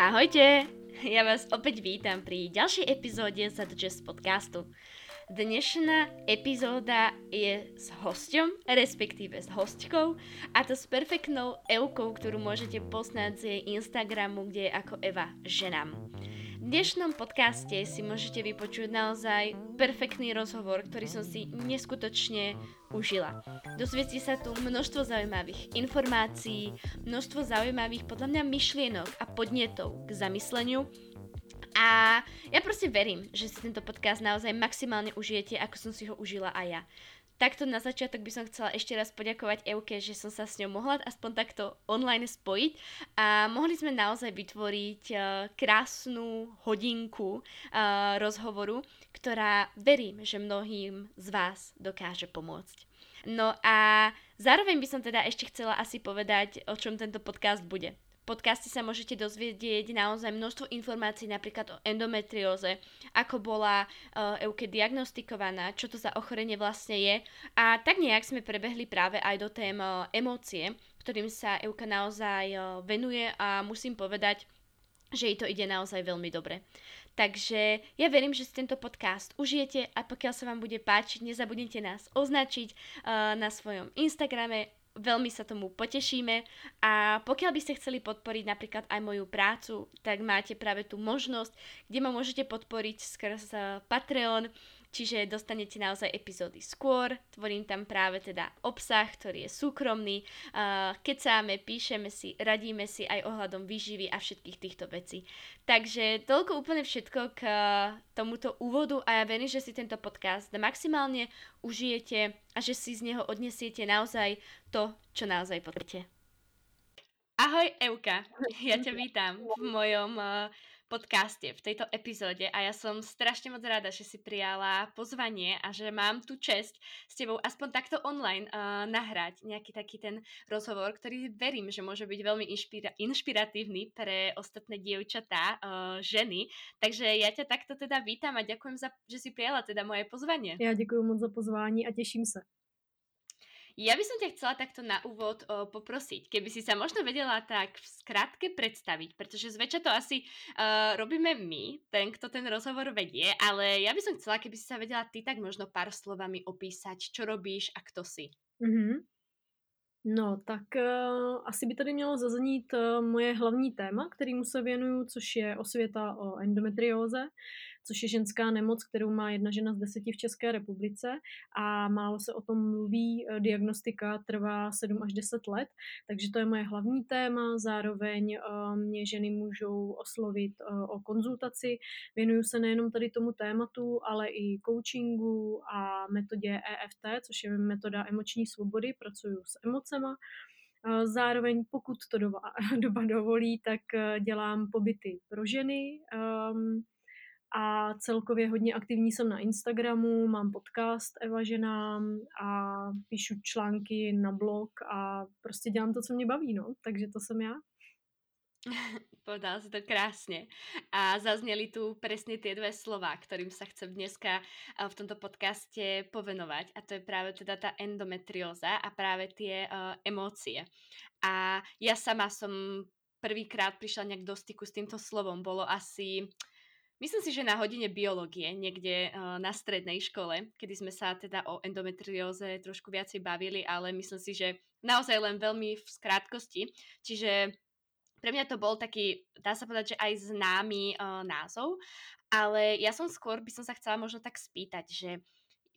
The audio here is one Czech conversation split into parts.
Ahojte! Ja vás opäť vítam pri ďalšej epizóde z Jazz podcastu. Dnešná epizóda je s hosťom, respektíve s hostkou, a to s perfektnou Eukou, ktorú môžete poznať z jej Instagramu, kde je ako Eva ženám. V dnešnom podcaste si môžete vypočuť naozaj perfektný rozhovor, ktorý som si neskutočne užila. Dozviete sa tu množstvo zaujímavých informácií, množstvo zaujímavých podľa mňa myšlienok a podnetov k zamysleniu a ja proste verím, že si tento podcast naozaj maximálne užijete, ako som si ho užila aj ja takto na začiatok by som chcela ešte raz poďakovať Euke, že som sa s ňou mohla aspoň takto online spojiť a mohli sme naozaj vytvoriť uh, krásnu hodinku uh, rozhovoru, ktorá verím, že mnohým z vás dokáže pomôcť. No a zároveň by som teda ešte chcela asi povedať, o čom tento podcast bude podcaste sa môžete dozvedieť naozaj množstvo informácií napríklad o endometrióze, ako bola uh, Euke diagnostikovaná, čo to za ochorenie vlastne je. A tak nejak sme prebehli práve aj do tém uh, emócie, ktorým sa Euka naozaj uh, venuje a musím povedať, že jej to ide naozaj veľmi dobre. Takže ja verím, že si tento podcast užijete a pokiaľ sa vám bude páčiť, nezabudnite nás označiť uh, na svojom Instagrame veľmi sa tomu potešíme a pokiaľ by ste chceli podporiť napríklad aj moju prácu, tak máte práve tú možnosť, kde ma môžete podporiť skrz eh, Patreon, čiže dostanete naozaj epizódy skôr, tvorím tam práve teda obsah, ktorý je súkromný, uh, kecáme, píšeme si, radíme si aj ohľadom výživy a všetkých týchto vecí. Takže toľko úplne všetko k uh, tomuto úvodu a ja verím, že si tento podcast maximálne užijete a že si z neho odnesiete naozaj to, čo naozaj potrebujete. Ahoj Euka, ja ťa vítam v mojom uh, podcaste, v tejto epizóde a ja som strašne moc rada, že si prijala pozvanie a že mám tu čest s tebou aspoň takto online uh, nahrať nejaký taký ten rozhovor, ktorý verím, že môže byť veľmi inšpira- inšpiratívny pre ostatné dievčatá, uh, ženy. Takže ja ťa takto teda vítam a ďakujem za, že si prijala teda moje pozvanie. Ja ďakujem moc za pozvání a teším sa. Ja by som ťa chcela takto na úvod o, poprosiť, keby si sa možno vedela tak v skratke predstaviť, pretože zväčša to asi uh, robíme my, ten, kto ten rozhovor vedie, ale ja by som chcela, keby si sa vedela ty tak možno pár slovami opísať, čo robíš a kto si. Mm-hmm. No, tak uh, asi by tady mělo zaznít uh, moje hlavní téma, kterýmu se věnuju, což je osvěta o endometrióze což je ženská nemoc, kterou má jedna žena z deseti v České republice a málo se o tom mluví. Eh, diagnostika trvá 7 až 10 let, takže to je moje hlavní téma. Zároveň eh, mě ženy můžou oslovit eh, o konzultaci. Věnuju se nejenom tady tomu tématu, ale i coachingu a metodě EFT, což je metoda emoční svobody. Pracuju s emocema. Zároveň, pokud to doba, doba dovolí, tak dělám pobyty pro ženy. Um, a celkově hodně aktivní jsem na Instagramu, mám podcast Eva ženám a píšu články na blog a prostě dělám to, co mě baví, no, takže to jsem já. Povedal si to krásne. A zazneli tu presne tie dve slova, ktorým sa chcem dneska v tomto podcaste povenovať. A to je práve teda tá endometrióza a práve tie uh, emócie. A ja sama som prvýkrát prišla nejak do styku s týmto slovom. Bolo asi Myslím si, že na hodine biológie, niekde uh, na strednej škole, kedy sme sa teda o endometrióze trošku viacej bavili, ale myslím si, že naozaj len veľmi v skrátkosti. Čiže pre mňa to bol taký, dá sa povedať, že aj známy uh, názov, ale ja som skôr by som sa chcela možno tak spýtať, že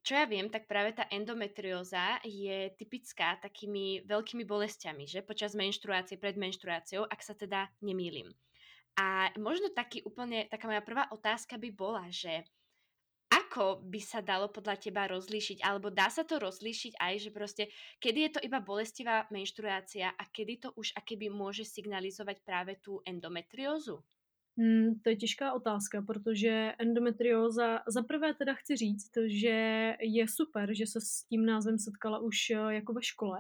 čo ja viem, tak práve tá endometrióza je typická takými veľkými bolestiami, že počas menštruácie, pred menštruáciou, ak sa teda nemýlim. A možno taký úplne, taká moja prvá otázka by bola, že ako by sa dalo podľa teba rozlíšiť, alebo dá sa to rozlíšiť aj, že proste, kedy je to iba bolestivá menštruácia a kedy to už akéby môže signalizovať práve tú endometriózu? Hmm, to je těžká otázka, protože endometrióza, za prvé teda chci říct, že je super, že se s tím názvem setkala už eh, jako ve škole,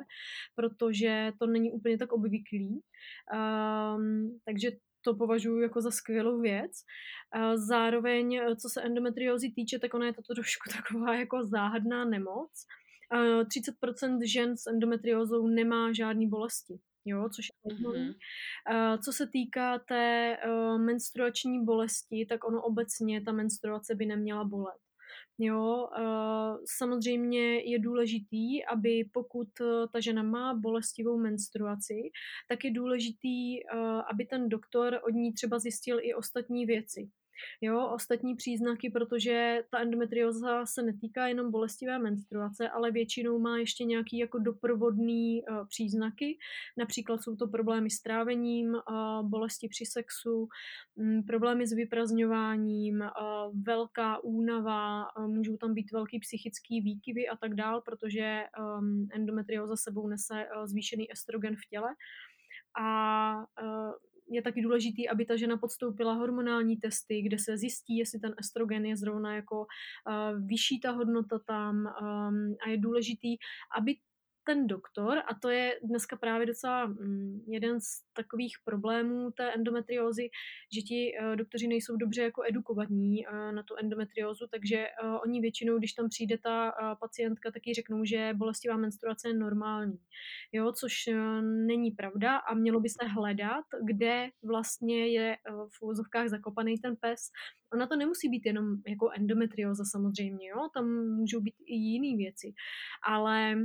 protože to není úplně tak obvyklý. Um, takže to považuji jako za skvělou věc. Zároveň, co se endometriózy týče, tak ona je to trošku taková jako záhadná nemoc. 30% žen s endometriózou nemá žádný bolesti. jo, což je mm-hmm. Co se týká té uh, menstruační bolesti, tak ono obecně ta menstruace by neměla bolet. Jo, samozřejmě je důležitý, aby pokud ta žena má bolestivou menstruaci, tak je důležitý, uh, aby ten doktor od ní třeba zjistil i ostatní věci. Jo, ostatní příznaky, protože ta endometrioza se netýká jenom bolestivé menstruace, ale většinou má ještě nějaký jako doprovodný uh, příznaky. Například jsou to problémy s trávením, uh, bolesti při sexu, um, problémy s vyprazňováním, uh, velká únava, uh, můžou tam být velký psychický výkyvy a tak dál, protože um, endometrioza sebou nese uh, zvýšený estrogen v těle. A uh, je taky důležitý, aby ta žena podstoupila hormonální testy, kde se zjistí, jestli ten estrogen je zrovna jako uh, vyšší ta hodnota tam um, a je důležitý, aby ten doktor, a to je dneska právě docela mm, jeden z takových problémů té endometriózy, že ti uh, doktoři nejsou dobře jako edukovaní uh, na tu endometriózu, takže uh, oni většinou, když tam přijde ta pacientka, taky řeknou, že bolestivá menstruace je normální, jo, což není pravda a mělo by se hledat, kde vlastně je v úzovkách zakopaný ten pes. Ona to nemusí být jenom jako endometrióza samozřejmě, jo, tam můžou být i jiné věci, ale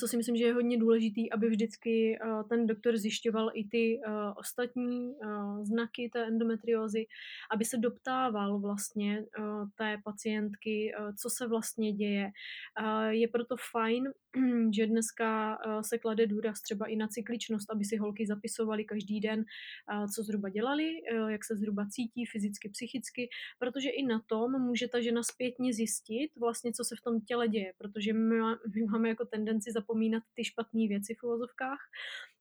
co si myslím, že je hodně důležitý, aby vždycky uh, ten doktor zjišťoval i ty uh, ostatní uh, znaky té endometriózy, aby se doptával vlastně té pacientky, co se vlastně děje. Je proto fajn, že dneska uh, se klade důraz třeba i na cykličnost, aby si holky zapisovaly každý den, uh, co zhruba dělali, uh, jak se zhruba cítí fyzicky, psychicky, protože i na tom může ta žena zpětně zjistit vlastně, co se v tom těle děje, protože my, máme jako ten tendenci zapomínat ty špatné věci v uvozovkách.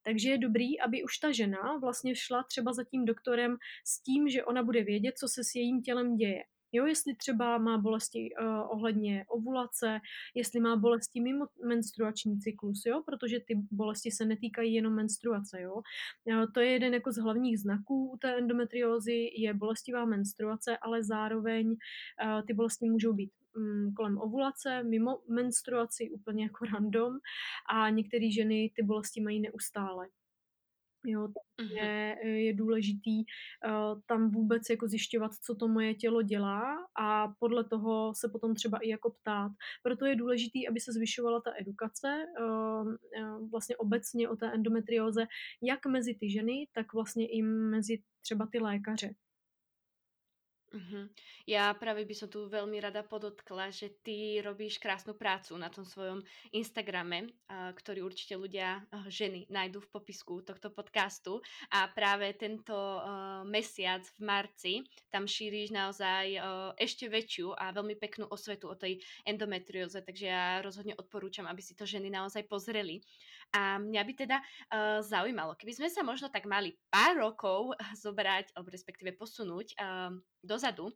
Takže je dobrý, aby už ta žena vlastně šla třeba za tím doktorem s tím, že ona bude vědět, co se s jejím tělem děje. Jo, jestli třeba má bolesti uh, ohledně ovulace, jestli má bolesti mimo menstruační cyklus, jo, protože ty bolesti se netýkají jenom menstruace, jo. Uh, to je jeden jako z hlavních znaků u té endometriózy, je bolestivá menstruace, ale zároveň uh, ty bolesti můžou být um, kolem ovulace, mimo menstruaci, úplně jako random a některé ženy ty bolesti mají neustále. Jo, takže uh-huh. je důležitý uh, tam vůbec jako zjišťovat, co to moje tělo dělá a podle toho se potom třeba i jako ptát. Proto je důležitý, aby se zvyšovala ta edukace uh, uh, vlastně obecně o té endometrióze, jak mezi ty ženy, tak vlastně i mezi třeba ty lékaře. Uh-huh. Ja práve by som tu veľmi rada podotkla, že ty robíš krásnu prácu na tom svojom Instagrame, ktorý určite ľudia, ženy, nájdú v popisku tohto podcastu. A práve tento mesiac v marci tam šíriš naozaj ešte väčšiu a veľmi peknú osvetu o tej endometrióze, takže ja rozhodne odporúčam, aby si to ženy naozaj pozreli. A mňa by teda uh, zaujímalo, keby sme sa možno tak mali pár rokov zobrať, alebo respektíve posunúť uh, dozadu,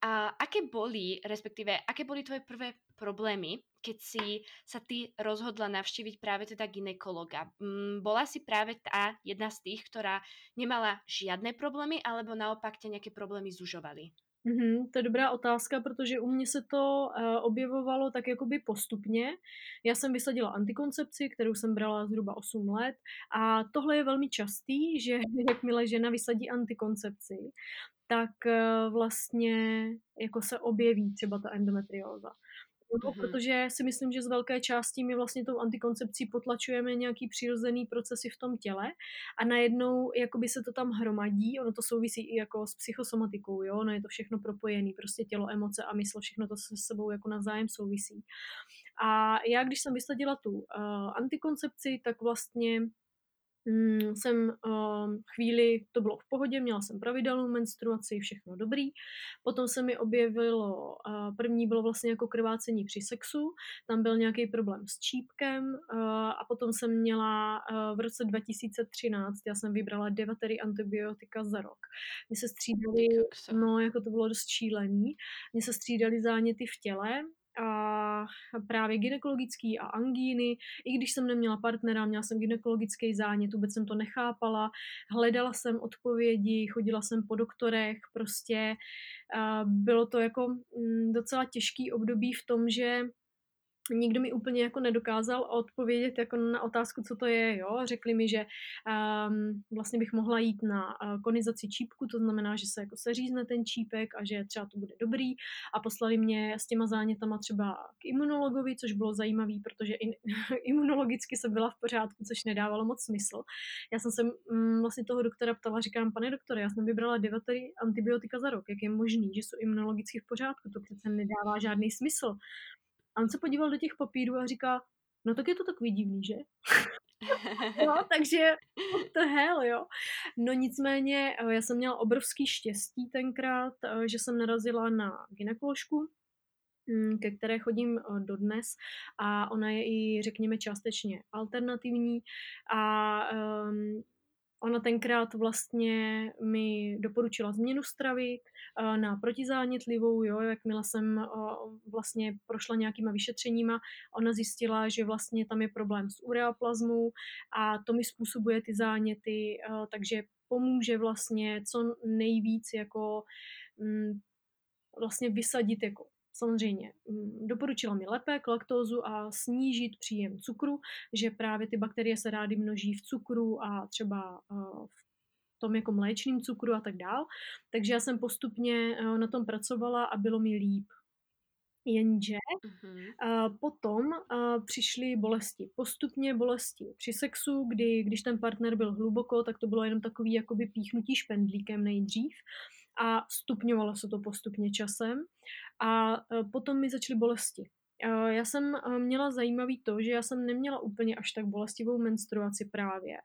a aké boli, respektíve, aké boli tvoje prvé problémy, keď si sa ty rozhodla navštíviť práve teda ginekologa? Mm, bola si práve tá jedna z tých, ktorá nemala žiadne problémy, alebo naopak ťa nejaké problémy zužovali? Mm-hmm, to je dobrá otázka, protože u mě se to uh, objevovalo tak jakoby postupně. Já jsem vysadila antikoncepci, kterou jsem brala zhruba 8 let a tohle je velmi častý, že jakmile žena vysadí antikoncepci, tak uh, vlastně jako se objeví třeba ta endometrióza. Mm-hmm. Protože si myslím, že z velké části my vlastně tou antikoncepcí potlačujeme nějaký přirozený procesy v tom těle a najednou jakoby se to tam hromadí, ono to souvisí i jako s psychosomatikou, jo, ono je to všechno propojené, prostě tělo, emoce a mysl, všechno to se sebou jako navzájem souvisí. A já, když jsem vysadila tu uh, antikoncepci, tak vlastně Mm, jsem uh, chvíli, to bylo v pohodě, měla jsem pravidelnou menstruaci, všechno dobrý. Potom se mi objevilo, uh, první bylo vlastně jako krvácení při sexu, tam byl nějaký problém s čípkem uh, a potom jsem měla uh, v roce 2013, já jsem vybrala devatery antibiotika za rok. Mně se střídali, no jako to bylo dost šílený, mně se střídali záněty v těle, a právě gynekologický a angíny. I když jsem neměla partnera, měla jsem gynekologický zánět, vůbec jsem to nechápala. Hledala jsem odpovědi, chodila jsem po doktorech, prostě bylo to jako mm, docela těžký období v tom, že nikdo mi úplně jako nedokázal odpovědět jako na otázku, co to je, jo. Řekli mi, že um, vlastně bych mohla jít na uh, konizaci čípku, to znamená, že se jako seřízne ten čípek a že třeba to bude dobrý a poslali mě s těma zánětama třeba k imunologovi, což bylo zajímavé, protože in, imunologicky jsem byla v pořádku, což nedávalo moc smysl. Já jsem se um, vlastně toho doktora ptala, říkám, pane doktore, já jsem vybrala devět antibiotika za rok, jak je možný, že jsou imunologicky v pořádku, to přece nedává žádný smysl. A on se podíval do těch papírů a říká, no tak je to takový divný, že? no, takže what the hell, jo. No nicméně, eh, já jsem měla obrovský štěstí tenkrát, eh, že jsem narazila na ginekoložku, mm, ke které chodím eh, dodnes a ona je i, řekněme, částečně alternativní a um, Ona tenkrát vlastně mi doporučila změnu stravy eh, na protizánětlivou, jo, jakmile jsem eh, vlastně prošla nějakýma vyšetřeníma, ona zjistila, že vlastně tam je problém s ureaplazmou a to mi způsobuje ty záněty, eh, takže pomůže vlastně co nejvíc jako mm, vlastně vysadit jako Samozřejmě mm, doporučila mi lepek, laktózu a snížit příjem cukru, že právě ty bakterie se rády množí v cukru a třeba eh, v tom jako mléčným cukru a tak dál. Takže já jsem postupně eh, na tom pracovala a bylo mi líp. Jenže uh-huh. potom přišly bolesti. Postupně bolesti při sexu, kdy když ten partner byl hluboko, tak to bylo jenom takový jakoby píchnutí špendlíkem nejdřív a stupňovalo se to postupně časem a e, potom mi začaly bolesti. E, já jsem e, měla zajímavý to, že já jsem neměla úplně až tak bolestivou menstruaci právě,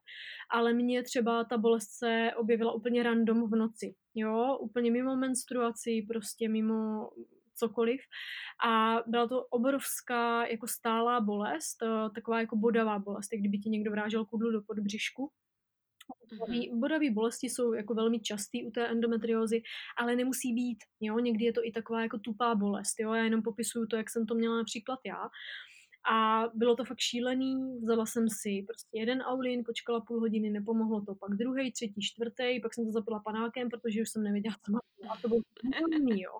ale mě třeba ta bolest se objevila úplně random v noci, jo, úplně mimo menstruaci, prostě mimo cokoliv. A byla to obrovská jako stálá bolest, taková jako bodavá bolest, jak kdyby ti někdo vrážel kudlu do podbřišku. Mm-hmm. Bolesti jsou jako velmi častý u té endometriózy, ale nemusí být. Jo? Někdy je to i taková jako tupá bolest. Jo? Já jenom popisuju to, jak jsem to měla například já. A bylo to fakt šílený, vzala jsem si prostě jeden aulin, počkala půl hodiny, nepomohlo to, pak druhý, třetí, čtvrtý, pak jsem to zapila panákem, protože už jsem nevěděla, co mám. A to bylo šílený, jo.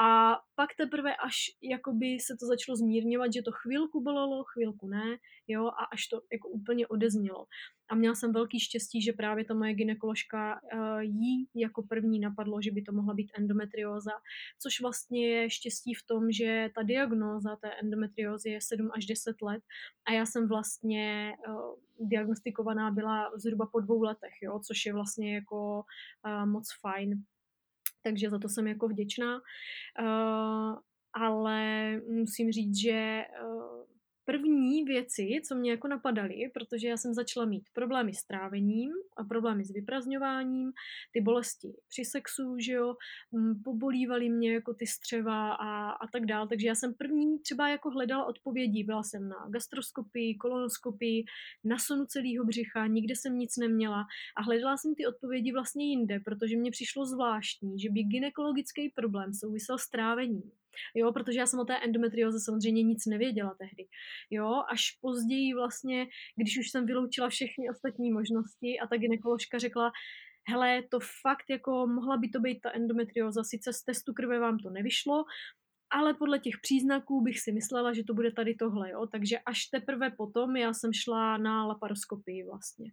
A pak teprve až jakoby se to začalo zmírňovat, že to chvilku bolelo, chvilku ne, jo, a až to jako úplně odeznělo. A měla jsem velký štěstí, že právě ta moje ginekoložka uh, jí jako první napadlo, že by to mohla být endometrióza, což vlastně je štěstí v tom, že ta diagnóza té endometriózy je 7 až 10 let a já jsem vlastně uh, diagnostikovaná byla zhruba po dvou letech, jo, což je vlastně jako uh, moc fajn. Takže za to jsem jako vděčná. Ale musím říct, že první věci, co mě jako napadaly, protože já jsem začala mít problémy s trávením a problémy s vyprazňováním, ty bolesti při sexu, že jo, mm, pobolívaly mě jako ty střeva a, a tak dál. Takže já jsem první třeba jako hledala odpovědi. Byla jsem na gastroskopii, kolonoskopii, na sonu celého břicha, nikde jsem nic neměla a hledala jsem ty odpovědi vlastně jinde, protože mě přišlo zvláštní, že by ginekologický problém souvisel s trávením. Jo, protože já jsem o té endometrioze samozřejmě nic nevěděla tehdy. Jo, až později vlastně, když už jsem vyloučila všechny ostatní možnosti a ta ginekoložka řekla, hele, to fakt jako mohla by to být ta endometrioza, sice z testu krve vám to nevyšlo, ale podle těch příznaků bych si myslela, že to bude tady tohle, jo. Takže až teprve potom já jsem šla na laparoskopii vlastně.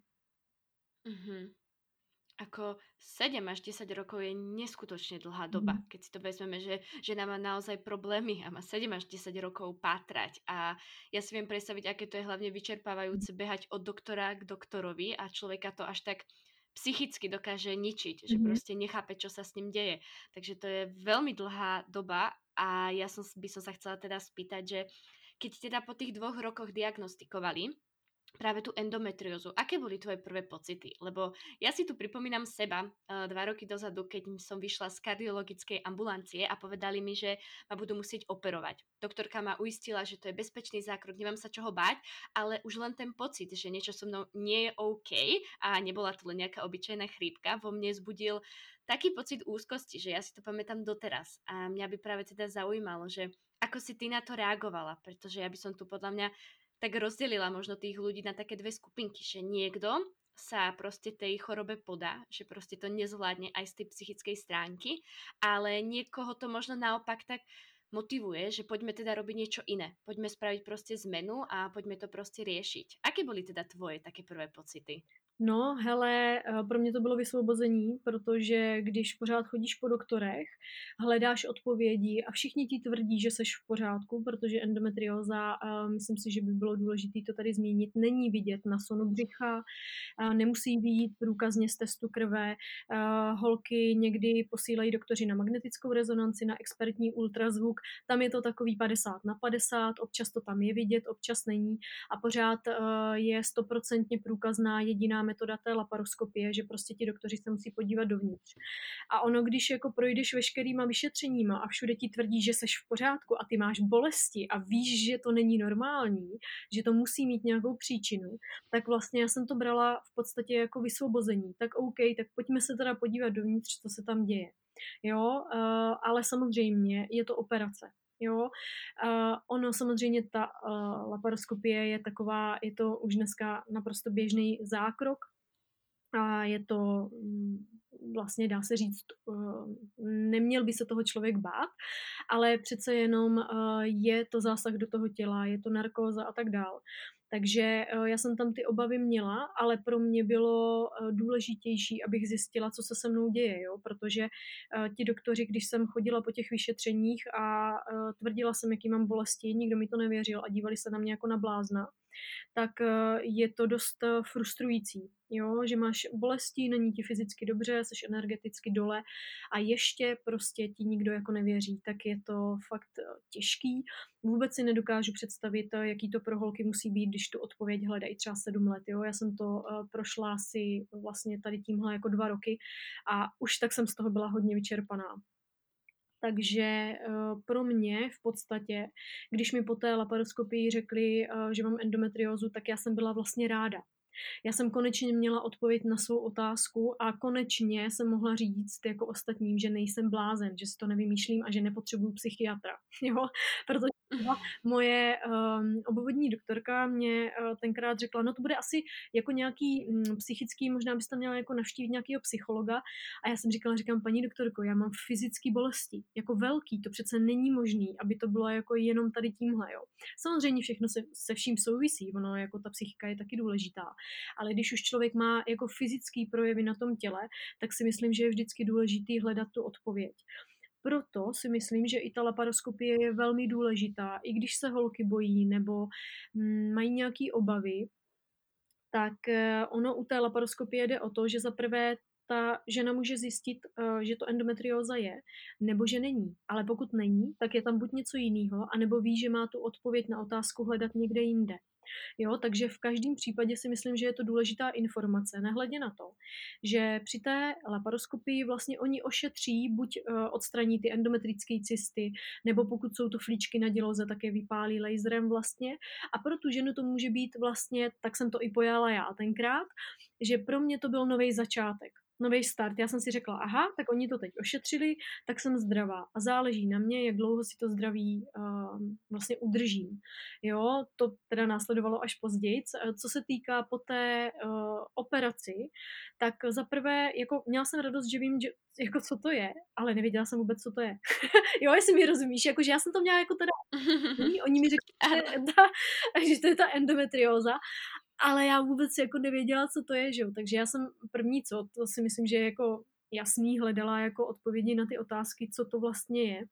Mm-hmm ako 7 až 10 rokov je neskutočne dlhá doba, mm. keď si to vezmeme, že žena má naozaj problémy a má 7 až 10 rokov pátrať a ja si viem predstaviť, aké to je hlavne vyčerpávajúce behať od doktora k doktorovi a človeka to až tak psychicky dokáže ničiť, že mm. proste nechápe, čo sa s ním deje. Takže to je veľmi dlhá doba a ja som, by som sa chcela teda spýtať, že keď teda po tých dvoch rokoch diagnostikovali, práve tú endometriózu. Aké boli tvoje prvé pocity? Lebo ja si tu pripomínam seba uh, dva roky dozadu, keď som vyšla z kardiologickej ambulancie a povedali mi, že ma budú musieť operovať. Doktorka ma uistila, že to je bezpečný zákrok, nemám sa čoho báť, ale už len ten pocit, že niečo so mnou nie je OK a nebola to len nejaká obyčajná chrípka, vo mne zbudil taký pocit úzkosti, že ja si to pamätám doteraz. A mňa by práve teda zaujímalo, že ako si ty na to reagovala, pretože ja by som tu podľa mňa tak rozdelila možno tých ľudí na také dve skupinky, že niekto sa proste tej chorobe podá, že proste to nezvládne aj z tej psychickej stránky, ale niekoho to možno naopak tak motivuje, že poďme teda robiť niečo iné. Poďme spraviť proste zmenu a poďme to proste riešiť. Aké boli teda tvoje také prvé pocity? No, hele, eh, pro mě to bylo vysvobození, protože když pořád chodíš po doktorech, hledáš odpovědi a všichni ti tvrdí, že seš v pořádku, protože endometrióza, eh, myslím si, že by bylo důležité to tady zmínit, není vidět na sonu břicha, nemusí být průkazně z testu krve. Holky někdy posílají doktoři na magnetickou rezonanci, na expertní ultrazvuk, tam je to takový 50 na 50, občas to tam je vidět, občas není a pořád eh, je stoprocentně průkazná jediná metoda té laparoskopie, že prostě ti doktoři se musí podívat dovnitř. A ono, když jako projdeš veškerýma vyšetřeníma a všude ti tvrdí, že seš v pořádku a ty máš bolesti a víš, že to není normální, že to musí mít nějakou příčinu, tak vlastně já jsem to brala v podstatě jako vysvobození. Tak OK, tak pojďme se teda podívat dovnitř, co se tam děje. Jo, uh, ale samozřejmě je to operace. Jo, uh, ono samozřejmě ta uh, laparoskopie je taková, je to už dneska naprosto běžný zákrok a je to mm, vlastně dá se říct, neměl by se toho člověk bát, ale přece jenom je to zásah do toho těla, je to narkóza a tak dál. Takže eh, já jsem tam ty obavy měla, ale pro mě bylo eh, důležitější, abych zjistila, co se se mnou děje, jo? protože eh, ti doktoři, když jsem chodila po těch vyšetřeních a tvrdila jsem, jaký mám bolesti, nikdo mi to nevěřil a dívali se na mě jako na blázna, tak eh, je to dost eh, frustrující, jo? že máš bolesti, není ti fyzicky dobře, jsi energeticky dole a ještě prostě ti nikdo jako nevěří, tak je to fakt eh, těžký. Vůbec si nedokážu představit, jaký to pro holky musí být, když tu odpověď hledají třeba sedm let. Jo? Já jsem to prošla si vlastně tady tímhle jako dva roky a už tak jsem z toho byla hodně vyčerpaná. Takže eh, pro mě v podstatě, když mi po té laparoskopii řekli, eh, že mám endometriózu, tak já jsem byla vlastně ráda. Já jsem konečně měla odpověď na svou otázku a konečně jsem mohla říct jako ostatním, že nejsem blázen, že si to nevymýšlím a že nepotřebuju psychiatra. Jo? Protože moje um, obvodní doktorka mě uh, tenkrát řekla, no to bude asi jako nějaký um, psychický, možná byste měla jako navštívit nějakého psychologa. A já jsem říkala, říkám, paní doktorko, já mám fyzické bolesti, jako velký, to přece není možný, aby to bylo jako jenom tady tímhle, jo. Samozřejmě všechno se, se vším souvisí, ono jako ta psychika je taky důležitá, ale když už člověk má jako fyzický projevy na tom těle, tak si myslím, že je vždycky důležitý hledat tu odpověď. Proto si myslím, že i ta laparoskopie je velmi důležitá, i když se holky bojí nebo mm, mají nějaké obavy, tak eh, ono u té laparoskopie jde o to, že za prvé ta žena může zjistit, eh, že to endometrióza je, nebo že není. Ale pokud není, tak je tam buď něco jiného, anebo ví, že má tu odpověď na otázku hledat někde jinde. Jo, takže v každém případě si myslím, že je to důležitá informace, nehledě na to, že při té laparoskopii vlastně oni ošetří, buď uh, odstraní ty endometrické cysty, nebo pokud jsou to flíčky na děloze, tak je vypálí laserem vlastně. A pro tu ženu to může být vlastně, tak jsem to i pojala já tenkrát, že pro mě to byl nový začátek nový start. Já jsem si řekla, aha, tak oni to teď ošetřili, tak jsem zdravá. A záleží na mě, jak dlouho si to zdraví uh, vlastně udržím. Jo, to teda následovalo až později. Co se týká po té uh, operaci, tak za prvé, jako měla jsem radost, že vím, že, jako co to je, ale nevěděla jsem vůbec, co to je. jo, jestli mi rozumíš, jakože já jsem to měla jako teda, oni mi řekli, že, že to je ta endometrióza ale já vůbec jako nevěděla, co to je, že jo. Takže já jsem první co, to si myslím, že jako jasný, hledala jako odpovědi na ty otázky, co to vlastně je.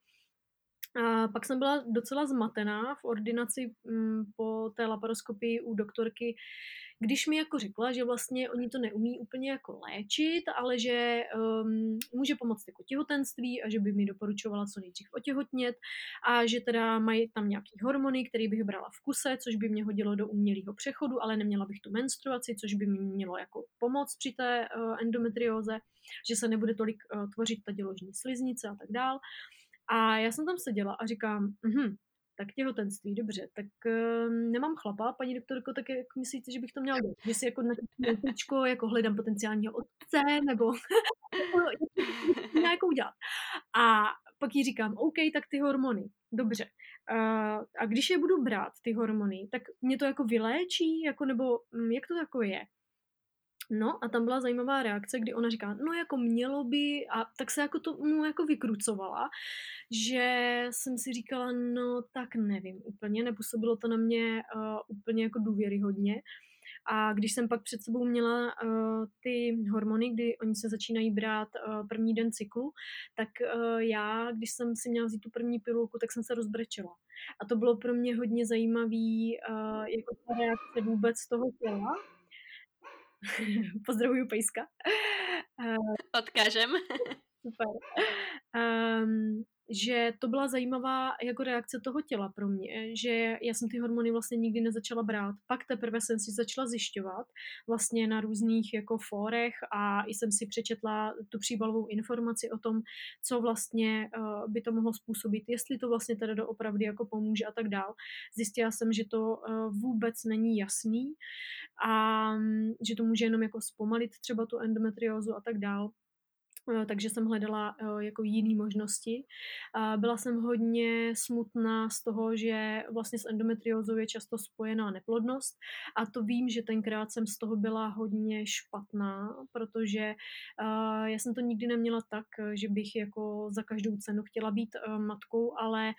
A pak jsem byla docela zmatená v ordinaci m, po té laparoskopii u doktorky, když mi jako řekla, že vlastně oni to neumí úplně jako léčit, ale že um, může pomoct jako těhotenství a že by mi doporučovala co nejdřív otěhotnět a že teda mají tam nějaký hormony, který bych brala v kuse, což by mě hodilo do umělého přechodu, ale neměla bych tu menstruaci, což by mi mělo jako pomoc při té uh, endometrióze, že se nebude tolik uh, tvořit ta děložní sliznice a tak dál. A já jsem tam seděla a říkám, mhm, tak těhotenství, dobře, tak uh, nemám chlapa, paní doktorko, tak jak myslíte, že bych to měla dělat? Že si jako na těčko, jako hledám potenciálního otce, nebo nějakou udělat. A pak jí říkám, OK, tak ty hormony, dobře. Uh, a když je budu brát, ty hormony, tak mě to jako vyléčí, jako nebo um, jak to jako je? No a tam byla zajímavá reakce, kdy ona říká, no jako mělo by, a tak se jako tomu jako vykrucovala, že jsem si říkala, no tak nevím úplně, nepůsobilo to na mě uh, úplně jako důvěryhodně. A když jsem pak před sebou měla uh, ty hormony, kdy oni se začínají brát uh, první den cyklu, tak uh, já, když jsem si měla vzít tu první pilulku, tak jsem se rozbrečela. A to bylo pro mě hodně zajímavý, uh, jako ta reakce vůbec toho těla, Pozdravuju Pejska. Odkážem. Super. Um, že to byla zajímavá jako reakce toho těla pro mě, že já jsem ty hormony vlastně nikdy nezačala brát. Pak teprve jsem si začala zjišťovat vlastně na různých jako fórech a jsem si přečetla tu příbalovou informaci o tom, co vlastně uh, by to mohlo způsobit, jestli to vlastně teda doopravdy jako pomůže a tak dál. Zjistila jsem, že to uh, vůbec není jasný a um, že to může jenom jako zpomalit třeba tu endometriózu a tak dál. Eh, takže jsem hledala eh, jako jiné možnosti. Byla jsem hodně smutná z toho, že vlastně s endometriózou je často spojená neplodnost. A to vím, že tenkrát jsem z toho byla hodně špatná, protože eh, já jsem to nikdy neměla tak, že bych jako za každou cenu chtěla být matkou, ale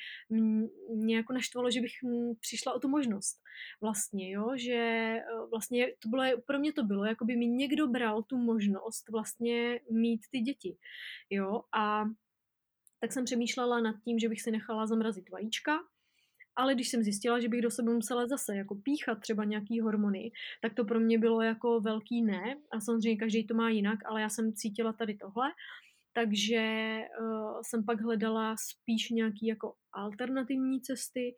mě jako naštvalo, že bych přišla o tu možnost. Vlastně, jo, že vlastně to bylo, pro mě to bylo, jako by mi někdo bral tu možnost vlastně mít ty děti děti. Jo, a tak jsem přemýšlela nad tím, že bych si nechala zamrazit vajíčka, ale když jsem zjistila, že bych do sebe musela zase jako píchat třeba nějaký hormony, tak to pro mě bylo jako velký ne. A samozřejmě každý to má jinak, ale já jsem cítila tady tohle. Takže uh, jsem pak hledala spíš nějaký jako alternativní cesty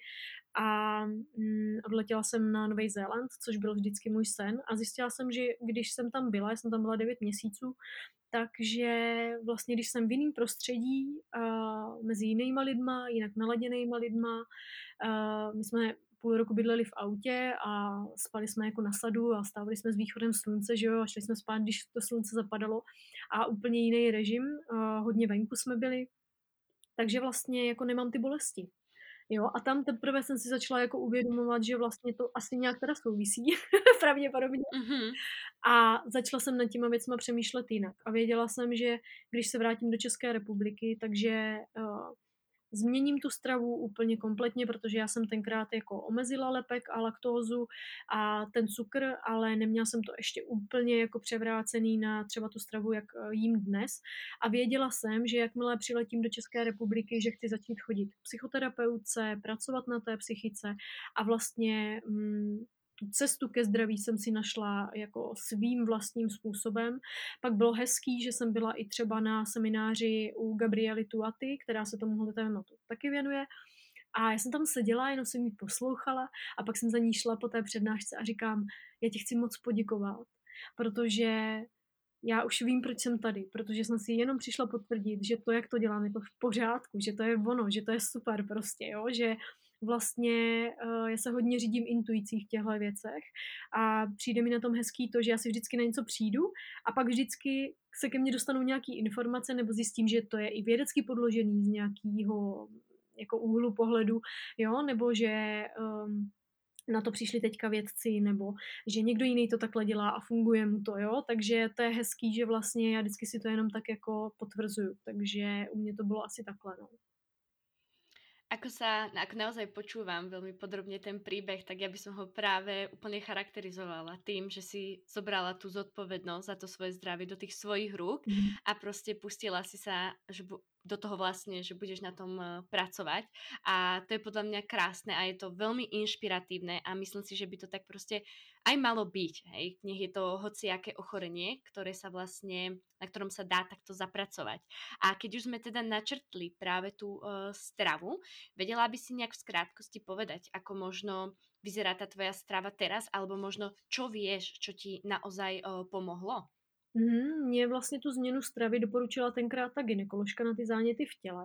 a mm, odletěla jsem na Nový Zéland, což byl vždycky můj sen a zjistila jsem, že když jsem tam byla, já jsem tam byla 9 měsíců, takže vlastně, když jsem v jiném prostředí, uh, mezi jinýma lidma, jinak naladěnýma lidma, my jsme půl roku bydleli v autě a spali jsme jako na sadu a stávali jsme s východem slunce, že jo, a šli jsme spát, když to slunce zapadalo. A úplně jiný režim, hodně venku jsme byli, takže vlastně jako nemám ty bolesti. Jo, a tam teprve jsem si začala jako uvědomovat, že vlastně to asi nějak teda souvisí, pravděpodobně. Mm-hmm. A začala jsem nad těma věcma přemýšlet jinak. A věděla jsem, že když se vrátím do České republiky, takže uh, změním tu stravu úplně kompletně, protože já jsem tenkrát jako omezila lepek a laktózu a ten cukr, ale neměla jsem to ještě úplně jako převrácený na třeba tu stravu, jak eh, jím dnes. A věděla jsem, že jakmile přiletím do České republiky, že chci začít chodit k psychoterapeutce, pracovat na té psychice a vlastně mm, tu cestu ke zdraví jsem si našla jako svým vlastním způsobem. Pak bylo hezký, že jsem byla i třeba na semináři u Gabriely Tuaty, která se tomuhle tématu taky věnuje. A já jsem tam seděla, jenom jsem ji poslouchala a pak jsem za ní šla po té přednášce a říkám, já ti chci moc poděkovat, protože já už vím, proč jsem tady, protože jsem si jenom přišla potvrdit, že to, jak to dělám, je to v pořádku, že to je ono, že to je super prostě, jo, že vlastně uh, já se hodně řídím intuicí v těchto věcech a přijde mi na tom hezký to, že já si vždycky na něco přijdu a pak vždycky se ke mně dostanou nějaké informace nebo zjistím, že to je i vědecky podložený z nějakého jako úhlu pohledu, jo, nebo že um, na to přišli teďka vědci, nebo že někdo jiný to takhle dělá a funguje mu to, jo, takže to je hezký, že vlastně já vždycky si to jenom tak jako potvrzuju, takže u mě to bylo asi takhle, no. Ako sa, ako naozaj počúvam veľmi podrobne ten príbeh, tak ja by som ho práve úplne charakterizovala tým, že si zobrala tú zodpovednosť za to svoje zdravie do tých svojich rúk mm. a proste pustila si sa, že do toho vlastne, že budeš na tom uh, pracovať a to je podľa mňa krásne a je to veľmi inšpiratívne a myslím si, že by to tak proste aj malo byť, hej, nech je to hociaké ochorenie, ktoré sa vlastne, na ktorom sa dá takto zapracovať. A keď už sme teda načrtli práve tú uh, stravu, vedela by si nejak v skrátkosti povedať, ako možno vyzerá tá tvoja strava teraz, alebo možno čo vieš, čo ti naozaj uh, pomohlo? Mm, vlastně tu změnu stravy doporučila tenkrát ta gynekoložka na ty záněty v těle.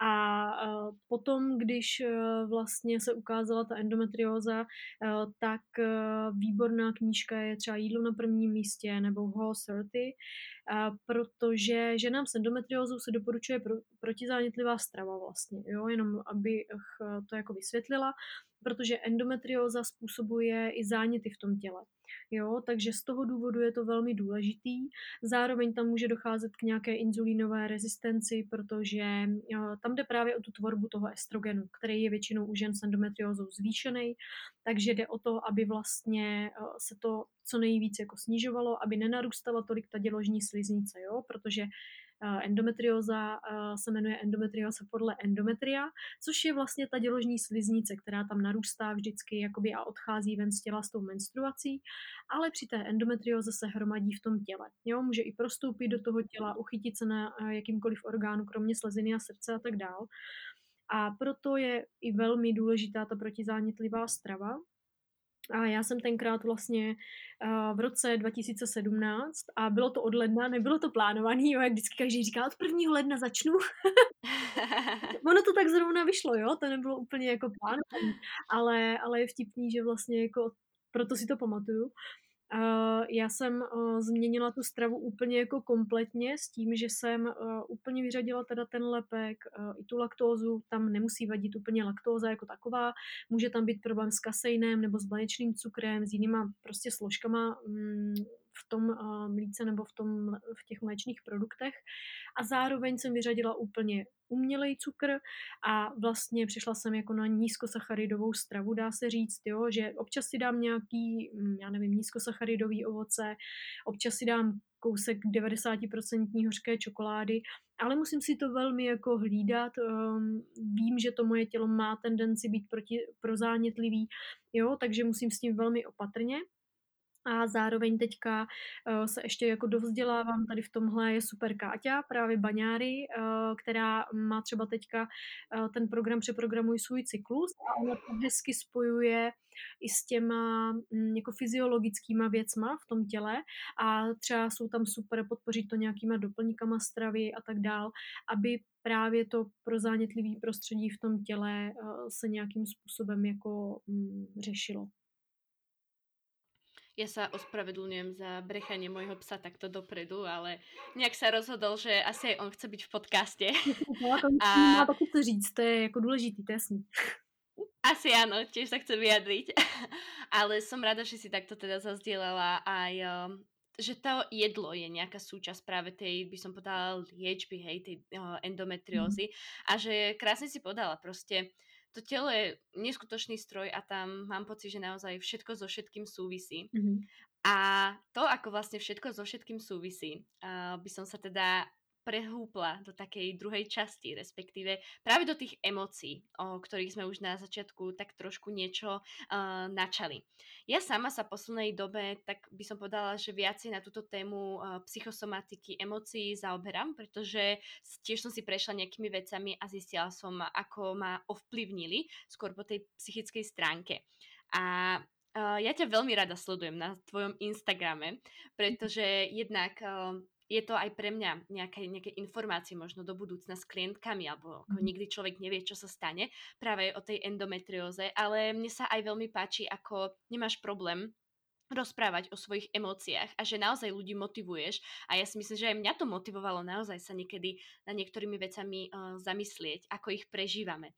A uh, potom, když uh, vlastně se ukázala ta endometrióza, uh, tak výborná knížka je třeba Jídlo na prvním místě nebo Whole 30, uh, protože ženám s endometriózou se doporučuje pro, protizánětlivá strava vlastně, jo, jenom abych to jako vysvětlila. protože endometrióza způsobuje i záněty v tom těle. Jo, takže z toho důvodu je to velmi důležitý. Zároveň tam může docházet k nějaké inzulínové rezistenci, protože tam jde právě o tu tvorbu toho estrogenu, který je většinou u žen s endometriózou zvýšený, takže jde o to, aby vlastně se to co nejvíc jako snižovalo, aby nenarůstala tolik ta děložní sliznice, jo, protože endometrioza se jmenuje endometrioza podle endometria, což je vlastně ta děložní sliznice, která tam narůstá vždycky jakoby a odchází ven z těla s tou menstruací, ale při té endometrioze se hromadí v tom těle. Jo, může i prostoupit do toho těla, uchytit se na jakýmkoliv orgánu, kromě sleziny a srdce a tak dál. A proto je i velmi důležitá ta protizánětlivá strava, a já jsem tenkrát vlastně uh, v roce 2017 a bylo to od ledna, nebylo to plánovaný, jo, jak vždycky každý říká, od 1. ledna začnu. ono to tak zrovna vyšlo, jo, to nebylo úplně jako plánovaný, ale, ale je vtipný, že vlastně jako proto si to pamatuju, já jsem uh, změnila tu stravu úplně jako kompletně s tím, že jsem uh, úplně vyřadila teda ten lepek, i tu laktózu, tam nemusí vadit úplně laktóza jako taková, může tam být problém s kaseinem nebo s banečným cukrem, s jinýma prostě složkama um, v tom mlíce nebo v, tom, v těch mléčných produktech. A zároveň jsem vyřadila úplně umělej cukr a vlastně přišla jsem jako na nízkosacharidovou stravu, dá se říct, jo, že občas si dám nějaký, mm, já nevím, nízkosacharidový ovoce, občas si dám kousek 90% hořké čokolády, ale musím si to velmi jako hlídat. Um, vím, že to moje tělo má tendenci být proti, prozánětlivý, jo, takže musím s tím velmi opatrně. A zároveň teďka uh, se ještě jako dovzdělávám, tady v tomhle je super Káťa, právě Baňáry, uh, která má třeba teďka uh, ten program Přeprogramuj svůj cyklus a ona to hezky spojuje i s těma um, jako fyziologickýma věcma v tom těle a třeba jsou tam super podpořit to nějakýma doplňkama stravy a tak dál, aby právě to pro zánětlivý prostředí v tom těle uh, se nějakým způsobem jako um, řešilo. Ja sa ospravedlňujem za brechanie môjho psa takto dopredu, ale nejak sa rozhodol, že asi aj on chce byť v podcaste. a... Má taky to říct, to je jako důležitý, to jasný. Asi áno, tiež sa chcem vyjadriť. ale som rada, že si takto teda zazdielala aj um, že to jedlo je nejaká súčasť práve tej, by som povedala, liečby, hej, tej uh, endometriózy. Mm. A že krásne si podala, proste to telo je neskutočný stroj a tam mám pocit, že naozaj všetko so všetkým súvisí. Mm-hmm. A to, ako vlastne všetko so všetkým súvisí, uh, by som sa teda prehúpla do takej druhej časti, respektíve práve do tých emócií, o ktorých sme už na začiatku tak trošku niečo uh, načali. Ja sama sa v poslednej dobe, tak by som povedala, že viacej na túto tému uh, psychosomatiky emócií zaoberám, pretože tiež som si prešla nejakými vecami a zistila som, ako ma ovplyvnili skôr po tej psychickej stránke. A Uh, ja ťa veľmi rada sledujem na tvojom Instagrame, pretože jednak uh, je to aj pre mňa nejaké, nejaké informácie možno do budúcna s klientkami, alebo ako mhm. nikdy človek nevie, čo sa stane práve o tej endometrióze, ale mne sa aj veľmi páči, ako nemáš problém rozprávať o svojich emóciách a že naozaj ľudí motivuješ a ja si myslím, že aj mňa to motivovalo naozaj sa niekedy na niektorými vecami uh, zamyslieť, ako ich prežívame.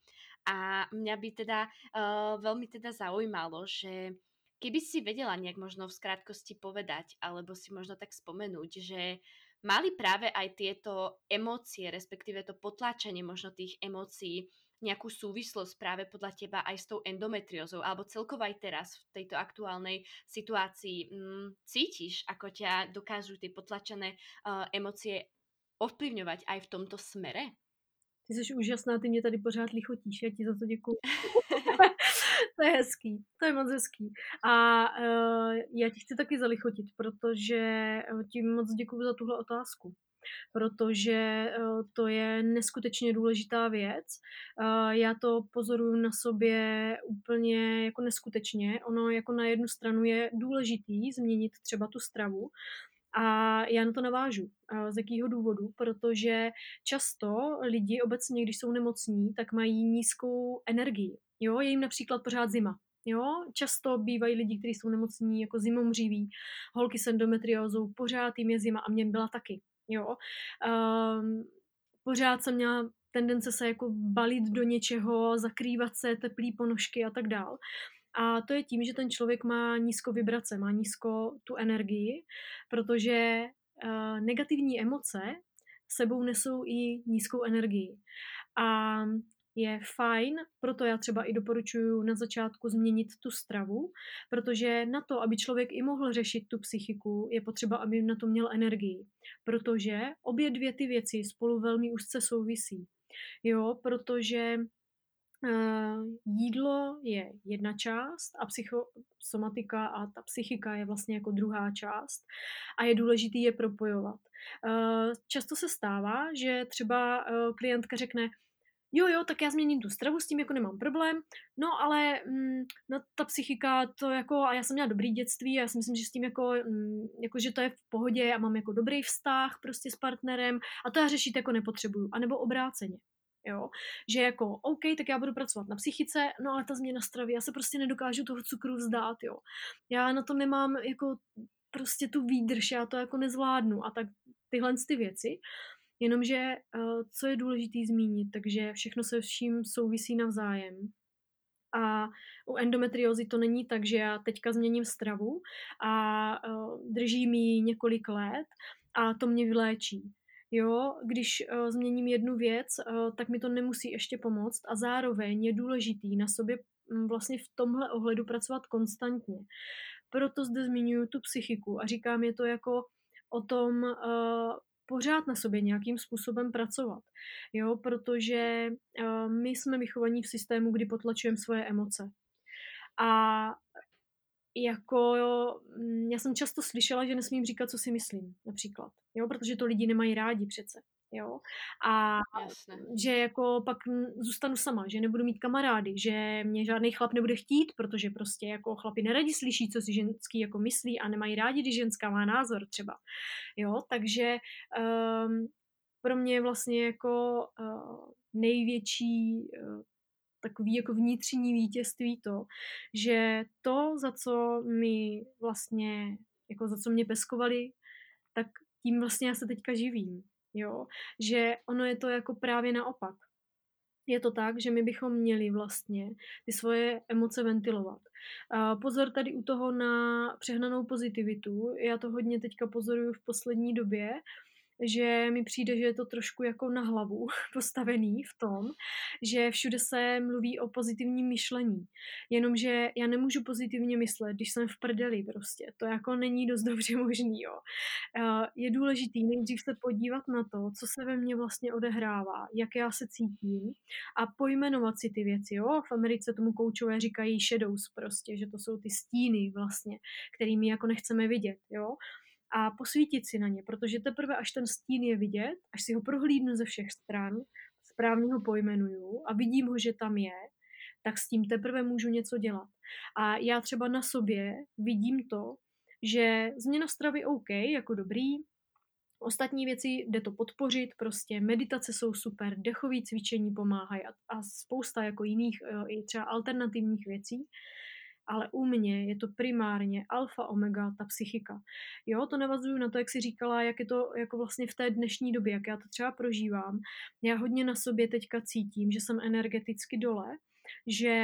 A mňa by teda uh, veľmi teda zaujímalo, že Keby si vedela nejak možno v skrátkosti povedať, alebo si možno tak spomenúť, že mali práve aj tieto emócie, respektíve to potláčanie možno tých emócií, nejakú súvislosť práve podľa teba aj s tou endometriózou, alebo celkovo aj teraz v tejto aktuálnej situácii mm, cítiš, ako ťa dokážu tie potlačené uh, emócie ovplyvňovať aj v tomto smere? Ty jsi úžasná, ty mě tady pořád lichotíš, já ti za to děkuji. to je hezký, to je moc hezký. A uh, já ti chci taky zalichotit, protože eh, ti moc děkuji za tuhle otázku protože uh, to je neskutečně důležitá věc. Já to pozoruju na sobě úplně jako neskutečně. Ono jako na jednu stranu je důležitý změnit třeba tu stravu, a já na to navážu. Z jakého důvodu? Protože často lidi obecně, když jsou nemocní, tak mají nízkou energii. Jo, je jim například pořád zima. Jo, často bývají lidi, kteří jsou nemocní jako zimomřiví, holky s endometriózou, pořád jim je zima a mě byla taky. Jo. Um, pořád jsem měla tendence se jako balit do něčeho, zakrývat se, teplý ponožky a tak dál. A to je tím, že ten člověk má nízko vibrace, má nízko tu energii, protože uh, negativní emoce sebou nesou i nízkou energii. A je fajn, proto já třeba i doporučuji na začátku změnit tu stravu, protože na to, aby člověk i mohl řešit tu psychiku, je potřeba, aby na to měl energii, protože obě dvě ty věci spolu velmi úzce souvisí. Jo, protože jídlo je jedna část a psychosomatika a ta psychika je vlastně jako druhá část a je důležité je propojovat. Uh, často se stává, že třeba uh, klientka řekne, jo, jo, tak já změním tu stravu, s tím jako nemám problém, no ale mm, no, ta psychika, to jako, a já jsem měla dobrý dětství a já si myslím, že s tím jako, mm, jako, že to je v pohodě a mám jako dobrý vztah prostě s partnerem a to já řešit jako nepotřebuju, anebo obráceně. Jo? Že jako, OK, tak já budu pracovat na psychice, no ale ta změna stravy, já se prostě nedokážu toho cukru vzdát, jo. Já na to nemám jako prostě tu výdrž, já to jako nezvládnu a tak tyhle ty věci. Jenomže uh, co je důležité zmínit, takže všechno se vším souvisí navzájem. A u endometriózy to není tak, že já teďka změním stravu a uh, drží mi několik let a to mě vyléčí. Jo, když uh, změním jednu věc, uh, tak mi to nemusí ještě pomoct a zároveň je důležitý na sobě um, vlastně v tomhle ohledu pracovat konstantně. Proto zde zmiňuji tu psychiku a říkám je to jako o tom uh, pořád na sobě nějakým způsobem pracovat. Jo, protože uh, my jsme vychovaní v systému, kdy potlačujeme svoje emoce. A jako, mm, já jsem často slyšela, že nesmím říkat, co si myslím, například, jo, protože to lidi nemají rádi přece, jo, a Jasne. že jako pak zůstanu sama, že nebudu mít kamarády, že mě žádný chlap nebude chtít, protože prostě jako chlapi neradi slyší, co si ženský jako myslí a nemají rádi, když ženská má názor třeba, jo, takže um, pro mě vlastně jako uh, největší uh, takový jako vnitřní vítězství to, že to, za co mi vlastně, jako za co mě peskovali, tak tím vlastně já se teďka živím, jo, že ono je to jako právě naopak. Je to tak, že my bychom měli vlastně ty svoje emoce ventilovat. Pozor tady u toho na přehnanou pozitivitu. Já to hodně teďka pozoruju v poslední době, že mi přijde, že je to trošku jako na hlavu postavený v tom, že všude se mluví o pozitivním myšlení. Jenomže já nemůžu pozitivně myslet, když jsem v prdeli prostě. To jako není dost dobře možný, jo. Je důležitý nejdřív se podívat na to, co se ve mně vlastně odehrává, jak já se cítím a pojmenovat si ty věci, jo. V Americe tomu koučové říkají shadows prostě, že to jsou ty stíny vlastně, kterými jako nechceme vidět, jo a posvítit si na ně, protože teprve až ten stín je vidět, až si ho prohlídnu ze všech stran, správně ho pojmenuju a vidím ho, že tam je, tak s tím teprve můžu něco dělat. A já třeba na sobě vidím to, že změna stravy OK, jako dobrý, Ostatní věci jde to podpořit, prostě meditace jsou super, dechové cvičení pomáhají a, a spousta jako jiných e, i třeba alternativních věcí ale u mě je to primárně alfa omega ta psychika. Jo, to navazuju na to, jak si říkala, jak je to jako vlastně v té dnešní době, jak já to třeba prožívám. Já hodně na sobě teďka cítím, že jsem energeticky dole, že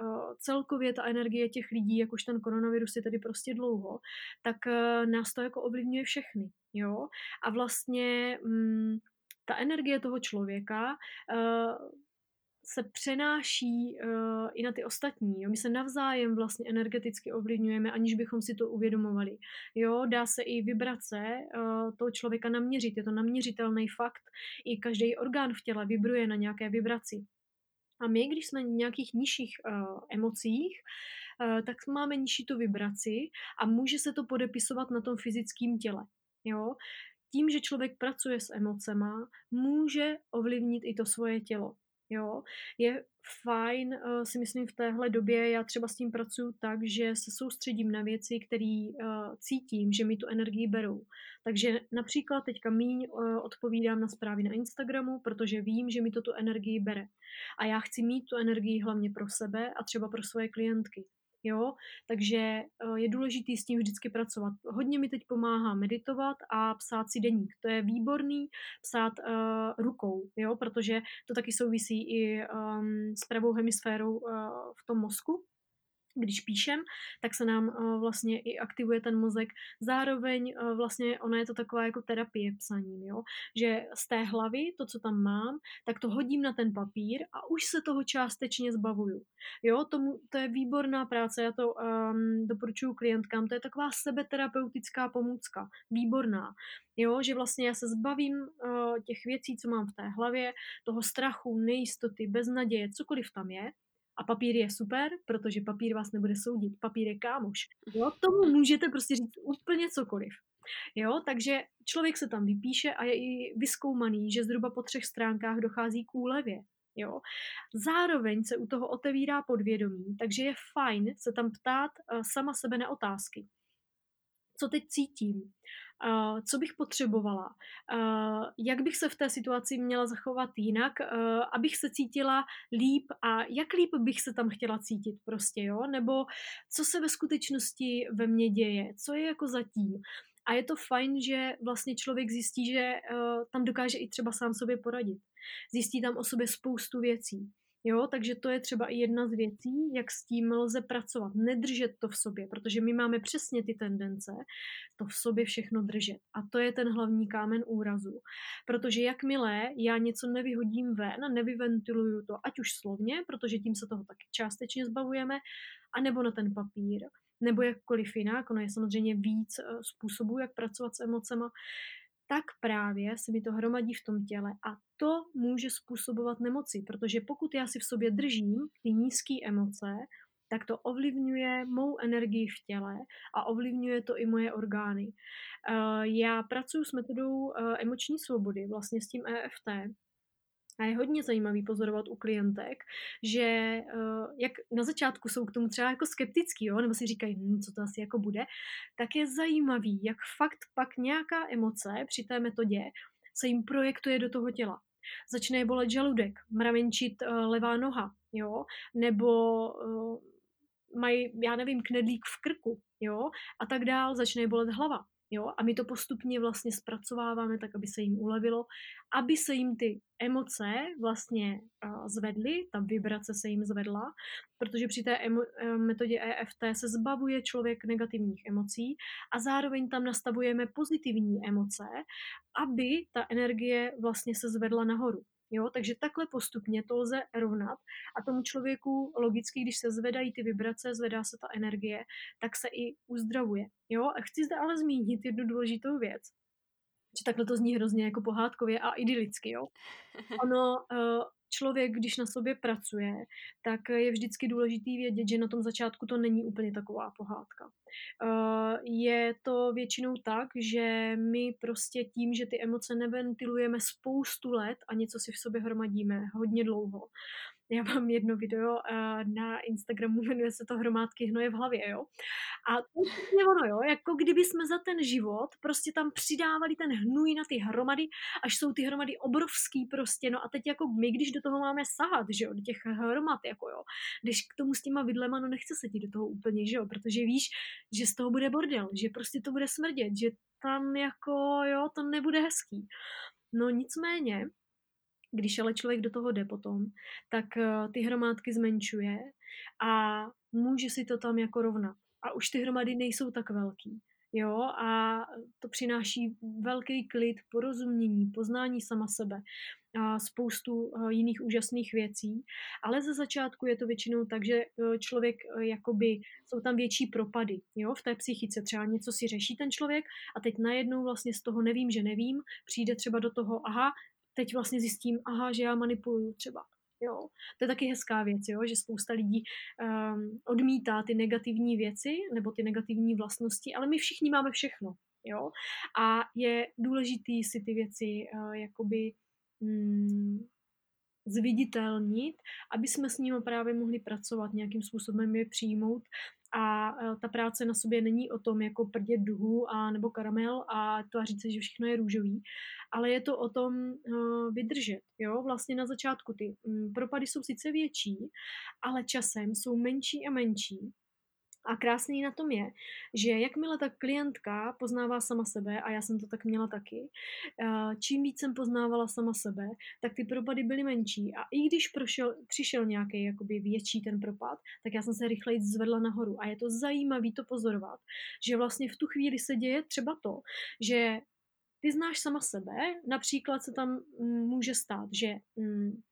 uh, celkově ta energie těch lidí, jak už ten koronavirus je tady prostě dlouho, tak uh, nás to jako ovlivňuje všechny, jo. A vlastně um, ta energie toho člověka uh, se přenáší uh, i na ty ostatní. Jo? My se navzájem vlastně energeticky ovlivňujeme, aniž bychom si to uvědomovali. Jo, dá se i vibrace uh, toho člověka naměřit. Je to naměřitelný fakt. I každý orgán v těle vibruje na nějaké vibraci. A my, když jsme v nějakých nižších uh, emocích, uh, tak máme nižší tu vibraci a může se to podepisovat na tom fyzickém těle. Jo? Tím, že člověk pracuje s emocema, může ovlivnit i to svoje tělo. Jo, je fajn, uh, si myslím, v téhle době, já třeba s tím pracuji tak, že se soustředím na věci, které uh, cítím, že mi tu energii berou. Takže například teďka míň uh, odpovídám na zprávy na Instagramu, protože vím, že mi to tu energii bere. A já chci mít tu energii hlavně pro sebe a třeba pro svoje klientky. Jo, takže je důležité s tím vždycky pracovat. Hodně mi teď pomáhá meditovat a psát si deník. To je výborný psát uh, rukou, jo, protože to taky souvisí i um, s pravou hemisférou uh, v tom mozku, když píšem, tak se nám uh, vlastně i aktivuje ten mozek. Zároveň uh, vlastně ona je to taková jako terapie psaním, jo? že z té hlavy, to, co tam mám, tak to hodím na ten papír a už se toho částečně zbavuju. Jo, tomu, to je výborná práce, já to um, doporučuji klientkám, to je taková sebeterapeutická pomůcka, výborná. Jo, že vlastně já se zbavím uh, těch věcí, co mám v té hlavě, toho strachu, nejistoty, beznaděje, cokoliv tam je, a papír je super, protože papír vás nebude soudit. Papír je kámoš. Jo? Tomu můžete prostě říct úplně cokoliv. Jo, takže člověk se tam vypíše a je i vyskoumaný, že zhruba po třech stránkách dochází k úlevě. Jo. Zároveň se u toho otevírá podvědomí, takže je fajn se tam ptát uh, sama sebe na otázky. Co teď cítím? Co bych potřebovala, jak bych se v té situaci měla zachovat jinak, abych se cítila líp a jak líp bych se tam chtěla cítit prostě, jo, nebo co se ve skutečnosti ve mně děje, co je jako zatím. A je to fajn, že vlastně člověk zjistí, že uh, tam dokáže i třeba sám sobě poradit. Zjistí tam o sobě spoustu věcí. Jo, takže to je třeba i jedna z věcí, jak s tím lze pracovat. Nedržet to v sobě, protože my máme přesně ty tendence to v sobě všechno držet. A to je ten hlavní kámen úrazu. Protože jakmile já něco nevyhodím ven, nevyventiluju to, ať už slovně, protože tím se toho taky částečně zbavujeme, anebo na ten papír, nebo jakkoliv jinak, ono je samozřejmě víc eh, způsobů, jak pracovat s emocema, tak právě se mi to hromadí v tom těle a to může způsobovat nemoci, protože pokud já si v sobě držím ty nízké emoce, tak to ovlivňuje mou energii v těle a ovlivňuje to i moje orgány. Eh, já pracuji s metodou eh, emoční svobody, vlastně s tím EFT, a je hodně zajímavý pozorovat u klientek, že uh, jak na začátku jsou k tomu třeba jako skeptický, jo, nebo si říkají, hm, co to asi jako bude, tak je zajímavý, jak fakt pak nějaká emoce při té metodě se jim projektuje do toho těla. Začne je bolet žaludek, mravenčit uh, levá noha, jo, nebo uh, mají, já nevím, knedlík v krku, jo, a tak dál, začne je bolet hlava. Jo? A my to postupně vlastně zpracováváme tak, aby se jim ulevilo, aby se jim ty emoce vlastně zvedly, ta vibrace se jim zvedla, protože při té emo- e, metodě EFT se zbavuje člověk negativních emocí a zároveň tam nastavujeme pozitivní emoce, aby ta energie vlastně se zvedla nahoru. Jo, takže takhle postupně to lze rovnat a tomu člověku logicky, když se zvedají ty vibrace, zvedá se ta energie, tak se i uzdravuje. Jo, a chci zde ale zmínit jednu důležitou věc, že takhle to zní hrozně jako pohádkově a idylicky, jo. Ono, uh, člověk, když na sobě pracuje, tak je vždycky důležitý vědět, že na tom začátku to není úplně taková pohádka. Eh, je to většinou tak, že my prostě tím, že ty emoce neventilujeme spoustu let a něco si v sobě hromadíme hodně dlouho, já mám jedno video uh, na Instagramu, jmenuje se to Hromádky hnoje v hlavě, jo. A to je ono, jo, jako kdyby jsme za ten život prostě tam přidávali ten hnůj na ty hromady, až jsou ty hromady obrovský prostě, no a teď jako my, když do toho máme sahat, že jo, do těch hromad, jako jo, když k tomu s těma vidlema, no nechce se ti do toho úplně, že jo, protože víš, že z toho bude bordel, že prostě to bude smrdět, že tam jako, jo, to nebude hezký. No nicméně, když ale člověk do toho jde potom, tak eh, ty hromádky zmenšuje a může si to tam jako rovnat. A už ty hromady nejsou tak velký. Jo, a to přináší velký klid, porozumění, poznání sama sebe a spoustu eh, jiných úžasných věcí. Ale ze začátku je to většinou tak, že eh, člověk jakoby, jsou tam větší propady, jo, v té psychice. Třeba něco si řeší ten člověk a teď najednou vlastně z toho nevím, že nevím, přijde třeba do toho, aha, teď vlastně zjistím, aha, že já manipuluju třeba. Jo, to je taky hezká věc, jo, že spousta lidí um, odmítá ty negativní věci nebo ty negativní vlastnosti, ale my všichni máme všechno, jo. A je důležitý si ty věci uh, jakoby um, zviditelnit, aby jsme s nimi právě mohli pracovat, nějakým způsobem je přijmout a e, ta práce na sobě není o tom jako prdět duhu a nebo karamel a tvářit se, že všechno je růžový, ale je to o tom uh, vydržet. Jo? Vlastně na začátku ty um, propady jsou sice větší, ale časem jsou menší a menší A krásný na tom je, že jakmile ta klientka poznává sama sebe, a já jsem to tak měla taky, eh, čím víc jsem poznávala sama sebe, tak ty propady byly menší. A i když prošel, přišel nějaký jakoby větší ten propad, tak já jsem se rychleji zvedla nahoru. A je to zajímavé to pozorovat, že vlastně v tu chvíli se děje třeba to, že ty znáš sama sebe, například se tam mm, může stát, že mm,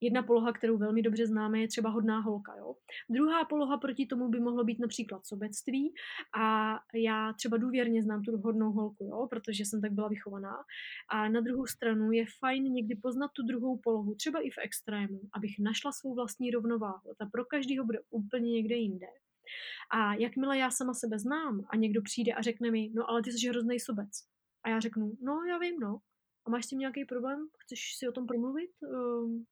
Jedna poloha, kterou velmi dobře známe, je třeba hodná holka. Jo? Druhá poloha proti tomu by mohlo být například sobectví a já třeba důvěrně znám tu hodnou holku, jo? protože jsem tak byla vychovaná. A na druhou stranu je fajn někdy poznat tu druhou polohu, třeba i v extrému, abych našla svou vlastní rovnováhu. Ta pro každého bude úplně někde jinde. A jakmile já sama sebe znám a někdo přijde a řekne mi, no ale ty jsi hrozný sobec. A já řeknu, no já vím, no. A máš s tím nějaký problém? Chceš si o tom promluvit? Um,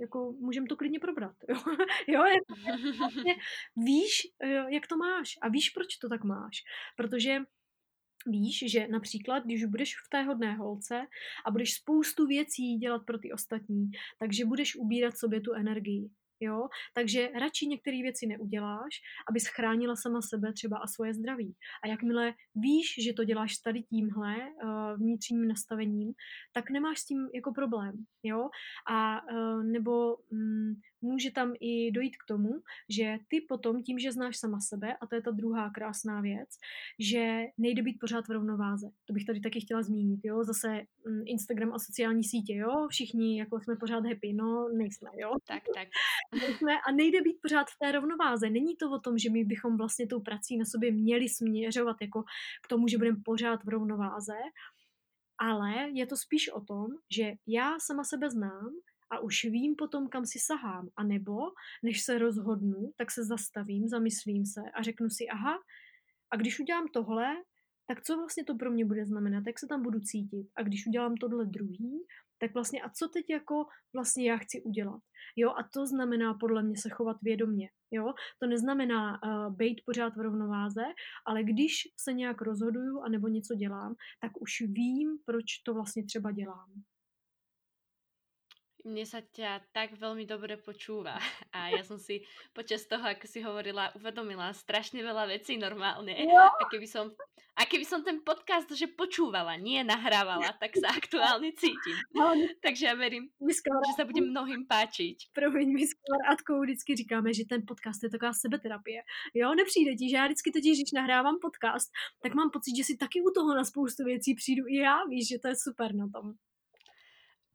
jako můžeme to klidně probrat. Jo, jo vlastně víš, jak to máš a víš, proč to tak máš. Protože víš, že například, když budeš v té hodné holce a budeš spoustu věcí dělat pro ty ostatní, takže budeš ubírat sobě tu energii. Jo? Takže radši některé věci neuděláš, aby schránila sama sebe třeba a svoje zdraví. A jakmile víš, že to děláš tady tímhle uh, vnitřním nastavením, tak nemáš s tím jako problém. Jo? A uh, nebo um, může tam i dojít k tomu, že ty potom tím, že znáš sama sebe, a to je ta druhá krásná věc, že nejde být pořád v rovnováze. To bych tady taky chtěla zmínit, jo, zase mm, Instagram a sociální sítě, jo, všichni jako jsme pořád happy, no nejsme, jo. Tak, tak. Nejsme a nejde být pořád v té rovnováze. Není to o tom, že my bychom vlastně tou prací na sobě měli směřovat jako k tomu, že budeme pořád v rovnováze, ale je to spíš o tom, že já sama sebe znám, a už vím potom, kam si sahám. A nebo, než se rozhodnu, tak se zastavím, zamyslím se a řeknu si, aha, a když udělám tohle, tak co vlastně to pro mě bude znamenat, jak se tam budu cítit. A když udělám tohle druhý, tak vlastně a co teď jako vlastně já chci udělat. Jo, a to znamená podle mě se chovat vědomně. Jo, to neznamená uh, být pořád v rovnováze, ale když se nějak rozhoduju a nebo něco dělám, tak už vím, proč to vlastně třeba dělám. Mne sa ťa tak veľmi dobre počúva a ja som si počas toho, ako si hovorila, uvedomila strašne veľa vecí normálne. No. A keby som, a keby som ten podcast, že počúvala, nie nahrávala, tak sa aktuálne cítim. No, Takže ja verím, že sa bude mnohým páčiť. Promiň, my s kamarádkou vždycky říkáme, že ten podcast je taková sebeterapie. Jo, nepřijde ti, že já vždycky totiž, když nahrávám podcast, tak mám pocit, že si taky u toho na spoustu věcí přijdu i já, víš, že to je super na tom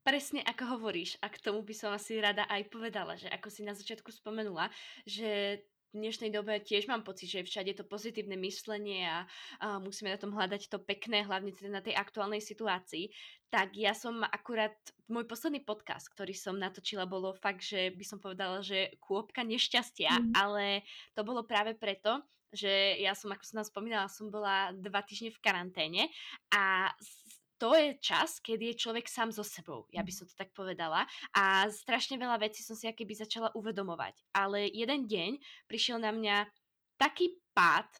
presne ako hovoríš, a k tomu by som asi rada aj povedala, že ako si na začiatku spomenula, že v dnešnej dobe tiež mám pocit, že všade to pozitívne myslenie a, a musíme na tom hľadať to pekné, hlavne teda na tej aktuálnej situácii. Tak ja som akurát, môj posledný podcast, ktorý som natočila, bolo fakt, že by som povedala, že kôpka nešťastia, mm. ale to bolo práve preto, že ja som, ako som nám spomínala, som bola dva týždne v karanténe a to je čas, kedy je človek sám so sebou, ja by som to tak povedala. A strašne veľa vecí som si akéby začala uvedomovať. Ale jeden deň prišiel na mňa taký pád,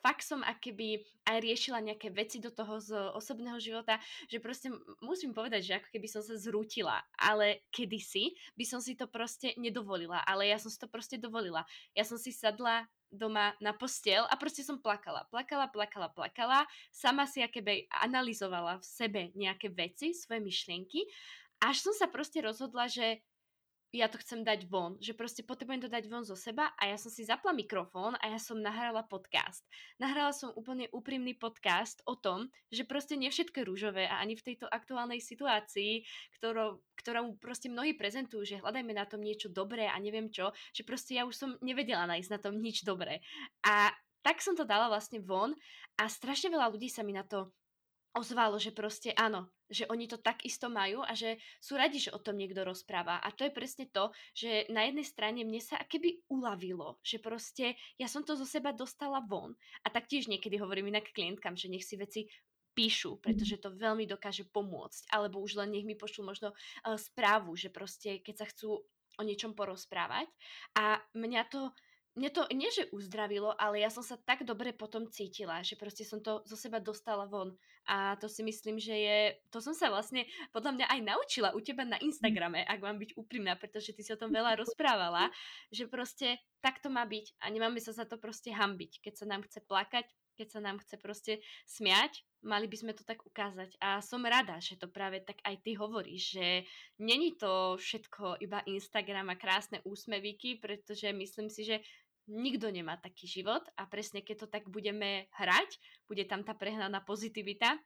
fakt som akéby aj riešila nejaké veci do toho z osobného života, že proste musím povedať, že ako keby som sa zrútila, ale kedysi by som si to proste nedovolila, ale ja som si to proste dovolila. Ja som si sadla doma na postel a proste som plakala. Plakala, plakala, plakala. Sama si akéby analyzovala v sebe nejaké veci, svoje myšlienky. Až som sa proste rozhodla, že ja to chcem dať von, že proste potrebujem to dať von zo seba a ja som si zapla mikrofón a ja som nahrala podcast. Nahrala som úplne úprimný podcast o tom, že proste nie všetko je rúžové a ani v tejto aktuálnej situácii, ktorou, ktorou proste mnohí prezentujú, že hľadajme na tom niečo dobré a neviem čo, že proste ja už som nevedela nájsť na tom nič dobré. A tak som to dala vlastne von a strašne veľa ľudí sa mi na to ozvalo, že proste áno, že oni to tak isto majú a že sú radi, že o tom niekto rozpráva. A to je presne to, že na jednej strane mne sa keby uľavilo, že proste ja som to zo seba dostala von. A taktiež niekedy hovorím inak klientkám, že nech si veci píšu, pretože to veľmi dokáže pomôcť. Alebo už len nech mi pošlu možno uh, správu, že proste keď sa chcú o niečom porozprávať. A mňa to mne to nie, že uzdravilo, ale ja som sa tak dobre potom cítila, že proste som to zo seba dostala von. A to si myslím, že je, to som sa vlastne podľa mňa aj naučila u teba na Instagrame, ak mám byť úprimná, pretože ty si o tom veľa rozprávala, že proste tak to má byť a nemáme sa za to proste hambiť. Keď sa nám chce plakať, keď sa nám chce proste smiať, mali by sme to tak ukázať. A som rada, že to práve tak aj ty hovoríš, že není to všetko iba Instagram a krásne úsmevíky, pretože myslím si, že nikto nemá taký život a presne keď to tak budeme hrať, bude tam tá prehnaná pozitivita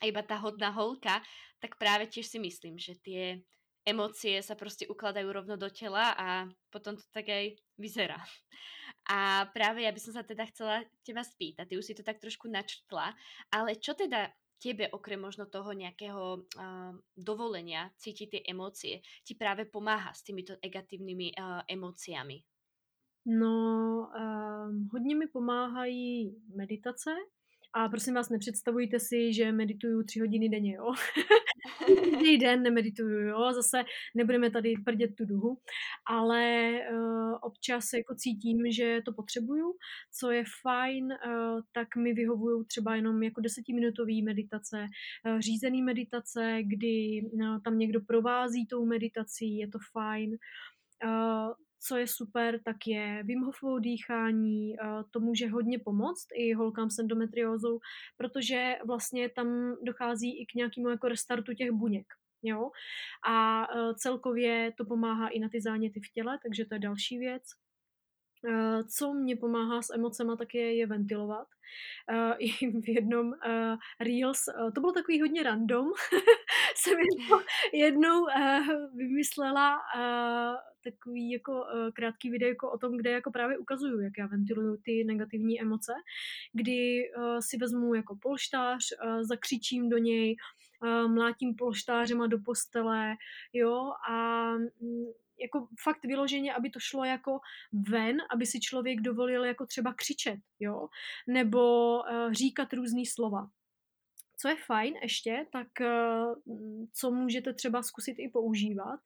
a iba tá hodná holka, tak práve tiež si myslím, že tie emócie sa prostě ukladajú rovno do tela a potom to tak aj vyzerá. A práve ja by som sa teda chcela teba spýtať, ty už si to tak trošku načrtla, ale čo teda tebe okrem možno toho nejakého uh, dovolenia cítiť tie emócie, ti práve pomáha s týmito negatívnymi uh, emóciami? No, um, hodně mi pomáhají meditace, a prosím vás, nepředstavujte si, že medituju tři hodiny denně, jo. Každý den nemedituju, jo. Zase nebudeme tady prdět tu duhu, ale uh, občas jako cítím, že to potřebuju. Co je fajn, uh, tak mi vyhovují třeba jenom jako desetiminutový meditace, uh, řízený meditace, kdy uh, tam někdo provází tou meditací, je to fajn. Uh, co je super, tak je Wim dýchání, to může hodně pomoct i holkám s endometriózou, protože vlastně tam dochází i k nějakému jako restartu těch buněk. Jo? A e, celkově to pomáhá i na ty záněty v těle, takže to je další věc. E, co mě pomáhá s emocema, tak je je ventilovat. I v jednom Reels, to bylo takový hodně random, jsem jednou, vymyslela takový jako uh, krátký videjko o tom, kde jako právě ukazuju, jak já ventiluju ty negativní emoce, kdy uh, si vezmu jako polštář, uh, zakřičím do něj, mlátím polštářema do postele, jo, a mm, jako fakt vyloženě, aby to šlo jako ven, aby si člověk dovolil jako třeba křičet, jo, nebo říkat různý slova. Co je fajn ještě, tak uh, co můžete třeba zkusit i používat,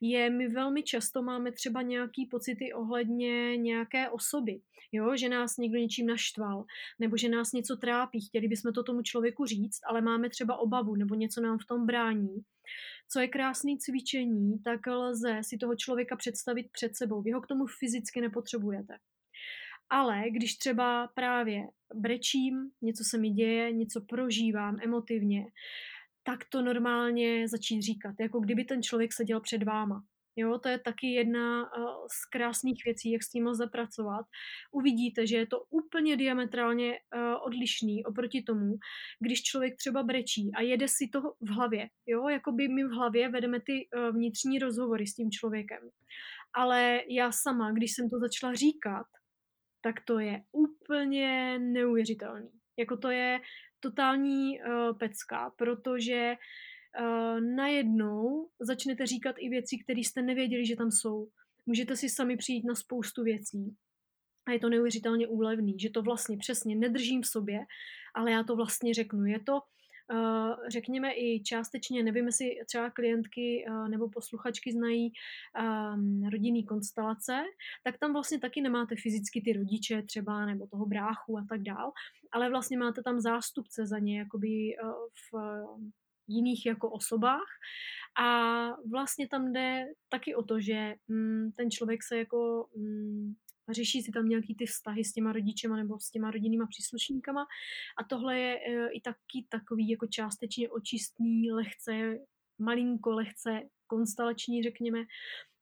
je, my velmi často máme třeba nějaký pocity ohledně nějaké osoby, jo, že nás někdo něčím naštval, nebo že nás něco trápí, chtěli bychom to tomu člověku říct, ale máme třeba obavu, nebo něco nám v tom brání co je krásné cvičení, tak lze si toho člověka představit před sebou. Vy ho k tomu fyzicky nepotřebujete. Ale když třeba právě brečím, něco se mi děje, něco prožívám emotivně, tak to normálně začít říkat, jako kdyby ten člověk seděl před váma. Jo, to je taky jedna uh, z krásných věcí, jak s tím lze pracovat. Uvidíte, že je to úplně diametrálně uh, odlišný oproti tomu, když člověk třeba brečí a jede si to v hlavě. Jo, jako by my v hlavě vedeme ty uh, vnitřní rozhovory s tím člověkem. Ale já sama, když jsem to začala říkat, tak to je úplně neuvěřitelný. Jako to je totální uh, pecka, protože uh, najednou začnete říkat i věci, které jste nevěděli, že tam jsou. Můžete si sami přijít na spoustu věcí. A je to neuvěřitelně úlevný, že to vlastně přesně nedržím v sobě, ale já to vlastně řeknu. Je to, řekněme, i částečně, nevím, jestli třeba klientky uh, nebo posluchačky znají um, rodinný konstelace, tak tam vlastně taky nemáte fyzicky ty rodiče třeba, nebo toho bráchu a tak dál, ale vlastně máte tam zástupce za ně, jakoby uh, v jiných jako osobách. A vlastně tam jde taky o to, že mm, ten člověk se jako mm, řeší si tam nějaký ty vztahy s těma rodičema nebo s těma rodinnýma příslušníkama a tohle je e, i taky takový jako částečně očistný, lehce, malinko, lehce konstelační, řekněme,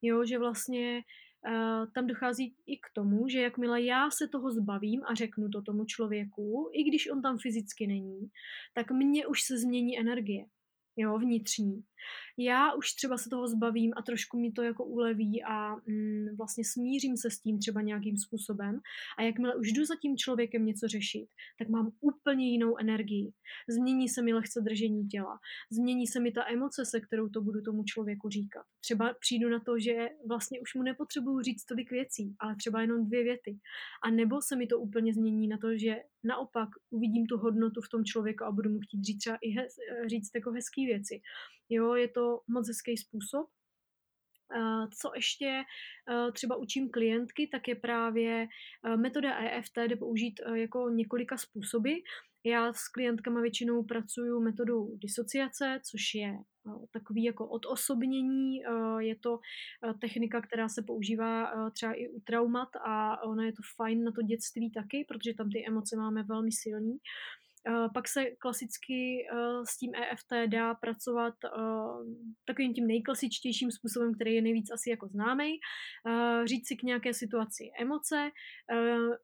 jo, že vlastně Uh, tam dochází i k tomu, že jakmile já se toho zbavím a řeknu to tomu člověku, i když on tam fyzicky není, tak mně už se změní energie jo, vnitřní. Já už třeba se toho zbavím a trošku mi to jako uleví a mm, vlastně smířím se s tím třeba nějakým způsobem a jakmile už jdu za tím člověkem něco řešit, tak mám úplně jinou energii. Změní se mi lehce držení těla, změní se mi ta emoce, se kterou to budu tomu člověku říkat. Třeba přijdu na to, že vlastně už mu nepotřebuju říct tolik věcí, ale třeba jenom dvě věty. A nebo se mi to úplně změní na to, že naopak uvidím tu hodnotu v tom člověku a budu mu chtít říct třeba i hez, říct jako hezký věci. Jo, je to moc hezký způsob. Co ještě třeba učím klientky, tak je právě metoda EFT, jde použít jako několika způsoby. Já s klientkama většinou pracuju metodou disociace, což je takový jako odosobnění. Je to technika, která se používá třeba i u traumat a ona je to fajn na to dětství taky, protože tam ty emoce máme velmi silný. Pak se klasicky s tím EFT dá pracovat takovým tím nejklasičtějším způsobem, který je nejvíc asi jako známý. Říct si k nějaké situaci emoce,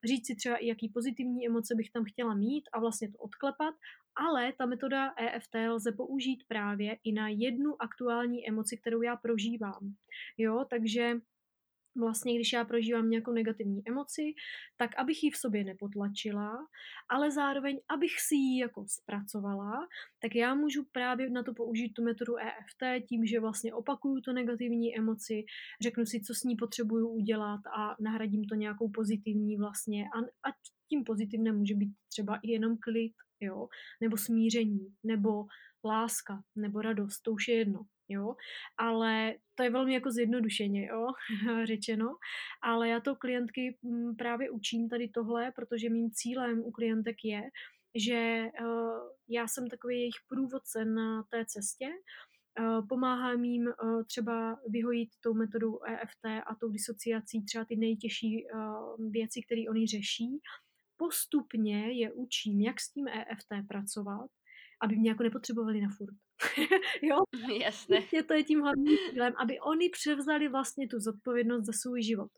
říct si třeba i jaký pozitivní emoce bych tam chtěla mít a vlastně to odklepat ale ta metoda EFT lze použít právě i na jednu aktuální emoci, kterou já prožívám. Jo, takže vlastně, když já prožívám nějakou negativní emoci, tak abych ji v sobě nepotlačila, ale zároveň, abych si ji jako zpracovala, tak já můžu právě na to použít tu metodu EFT tím, že vlastně opakuju tu negativní emoci, řeknu si, co s ní potřebuju udělat a nahradím to nějakou pozitivní vlastně a, a tím pozitivním může být třeba i jenom klid, jo, nebo smíření, nebo láska, nebo radost, to už je jedno jo, ale to je velmi jako zjednodušeně, jo, řečeno, ale já to klientky mm, právě učím tady tohle, protože mým cílem u klientek je, že uh, já jsem takový jejich průvodce na té cestě, uh, pomáhám jim uh, třeba vyhojit tou metodou EFT a tou disociací třeba ty nejtěžší věci, které oni řeší. Postupně je učím, jak s tím EFT pracovat, aby mě jako nepotřebovali na furt. jo? Jasné. Je to je tím hlavním cílem, aby oni převzali vlastně tu zodpovědnost za svůj život.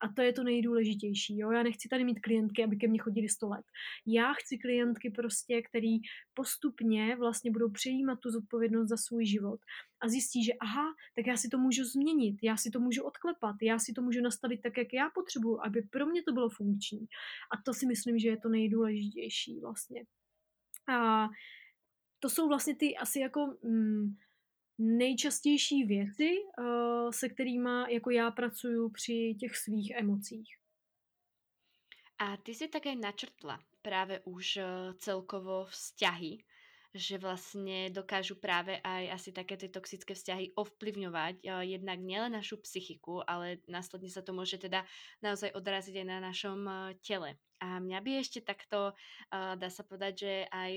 A to je to nejdůležitější. Jo? Já nechci tady mít klientky, aby ke mně chodili 100 let. Já chci klientky prostě, který postupně vlastně budou přejímat tu zodpovědnost za svůj život a zjistí, že aha, tak já si to můžu změnit, já si to můžu odklepat, já si to můžu nastavit tak, jak já potřebuju, aby pro mě to bylo funkční. A to si myslím, že je to nejdůležitější vlastně. A to jsou vlastně ty asi jako mm, nejčastější věci, uh, se kterými jako já pracuju při těch svých emocích. A ty si také načrtla právě už uh, celkovo vzťahy, že vlastně dokážu právě aj asi také ty toxické vzťahy ovplyvňovať uh, jednak nielen našu psychiku, ale následně se to může teda naozaj odrazit aj na našom uh, tele. A mňa by ešte takto, dá sa povedať, že aj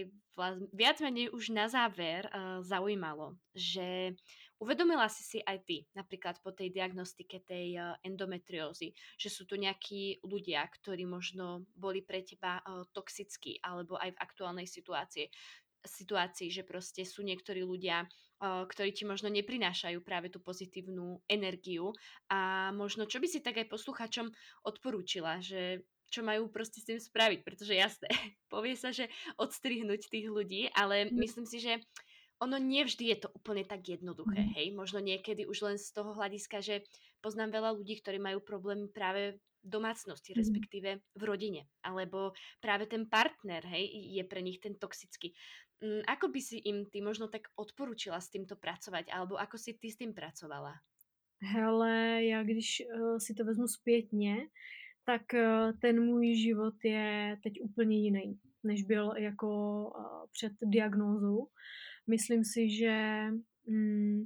viac menej už na záver zaujímalo, že uvedomila si si aj ty, napríklad po tej diagnostike tej endometriózy, že sú tu nejakí ľudia, ktorí možno boli pre teba toxickí, alebo aj v aktuálnej situácii, situácii, že proste sú niektorí ľudia, ktorí ti možno neprinášajú práve tú pozitívnu energiu. A možno čo by si tak aj posluchačom odporúčila, že čo majú prostě s tým spraviť, pretože jasné, povie sa, že odstrihnúť tých ľudí, ale mm. myslím si, že ono nevždy je to úplne tak jednoduché, mm. hej, možno niekedy už len z toho hľadiska, že poznám veľa ľudí, ktorí majú problémy práve v domácnosti, mm. respektíve v rodine, alebo práve ten partner, hej, je pre nich ten toxický. Mm, ako by si im ty možno tak odporučila s týmto pracovať, alebo ako si ty s tým pracovala? Hele, já když uh, si to vezmu zpětně, tak eh, ten můj život je teď úplně jiný, než byl jako eh, před diagnózou. Myslím si, že mm,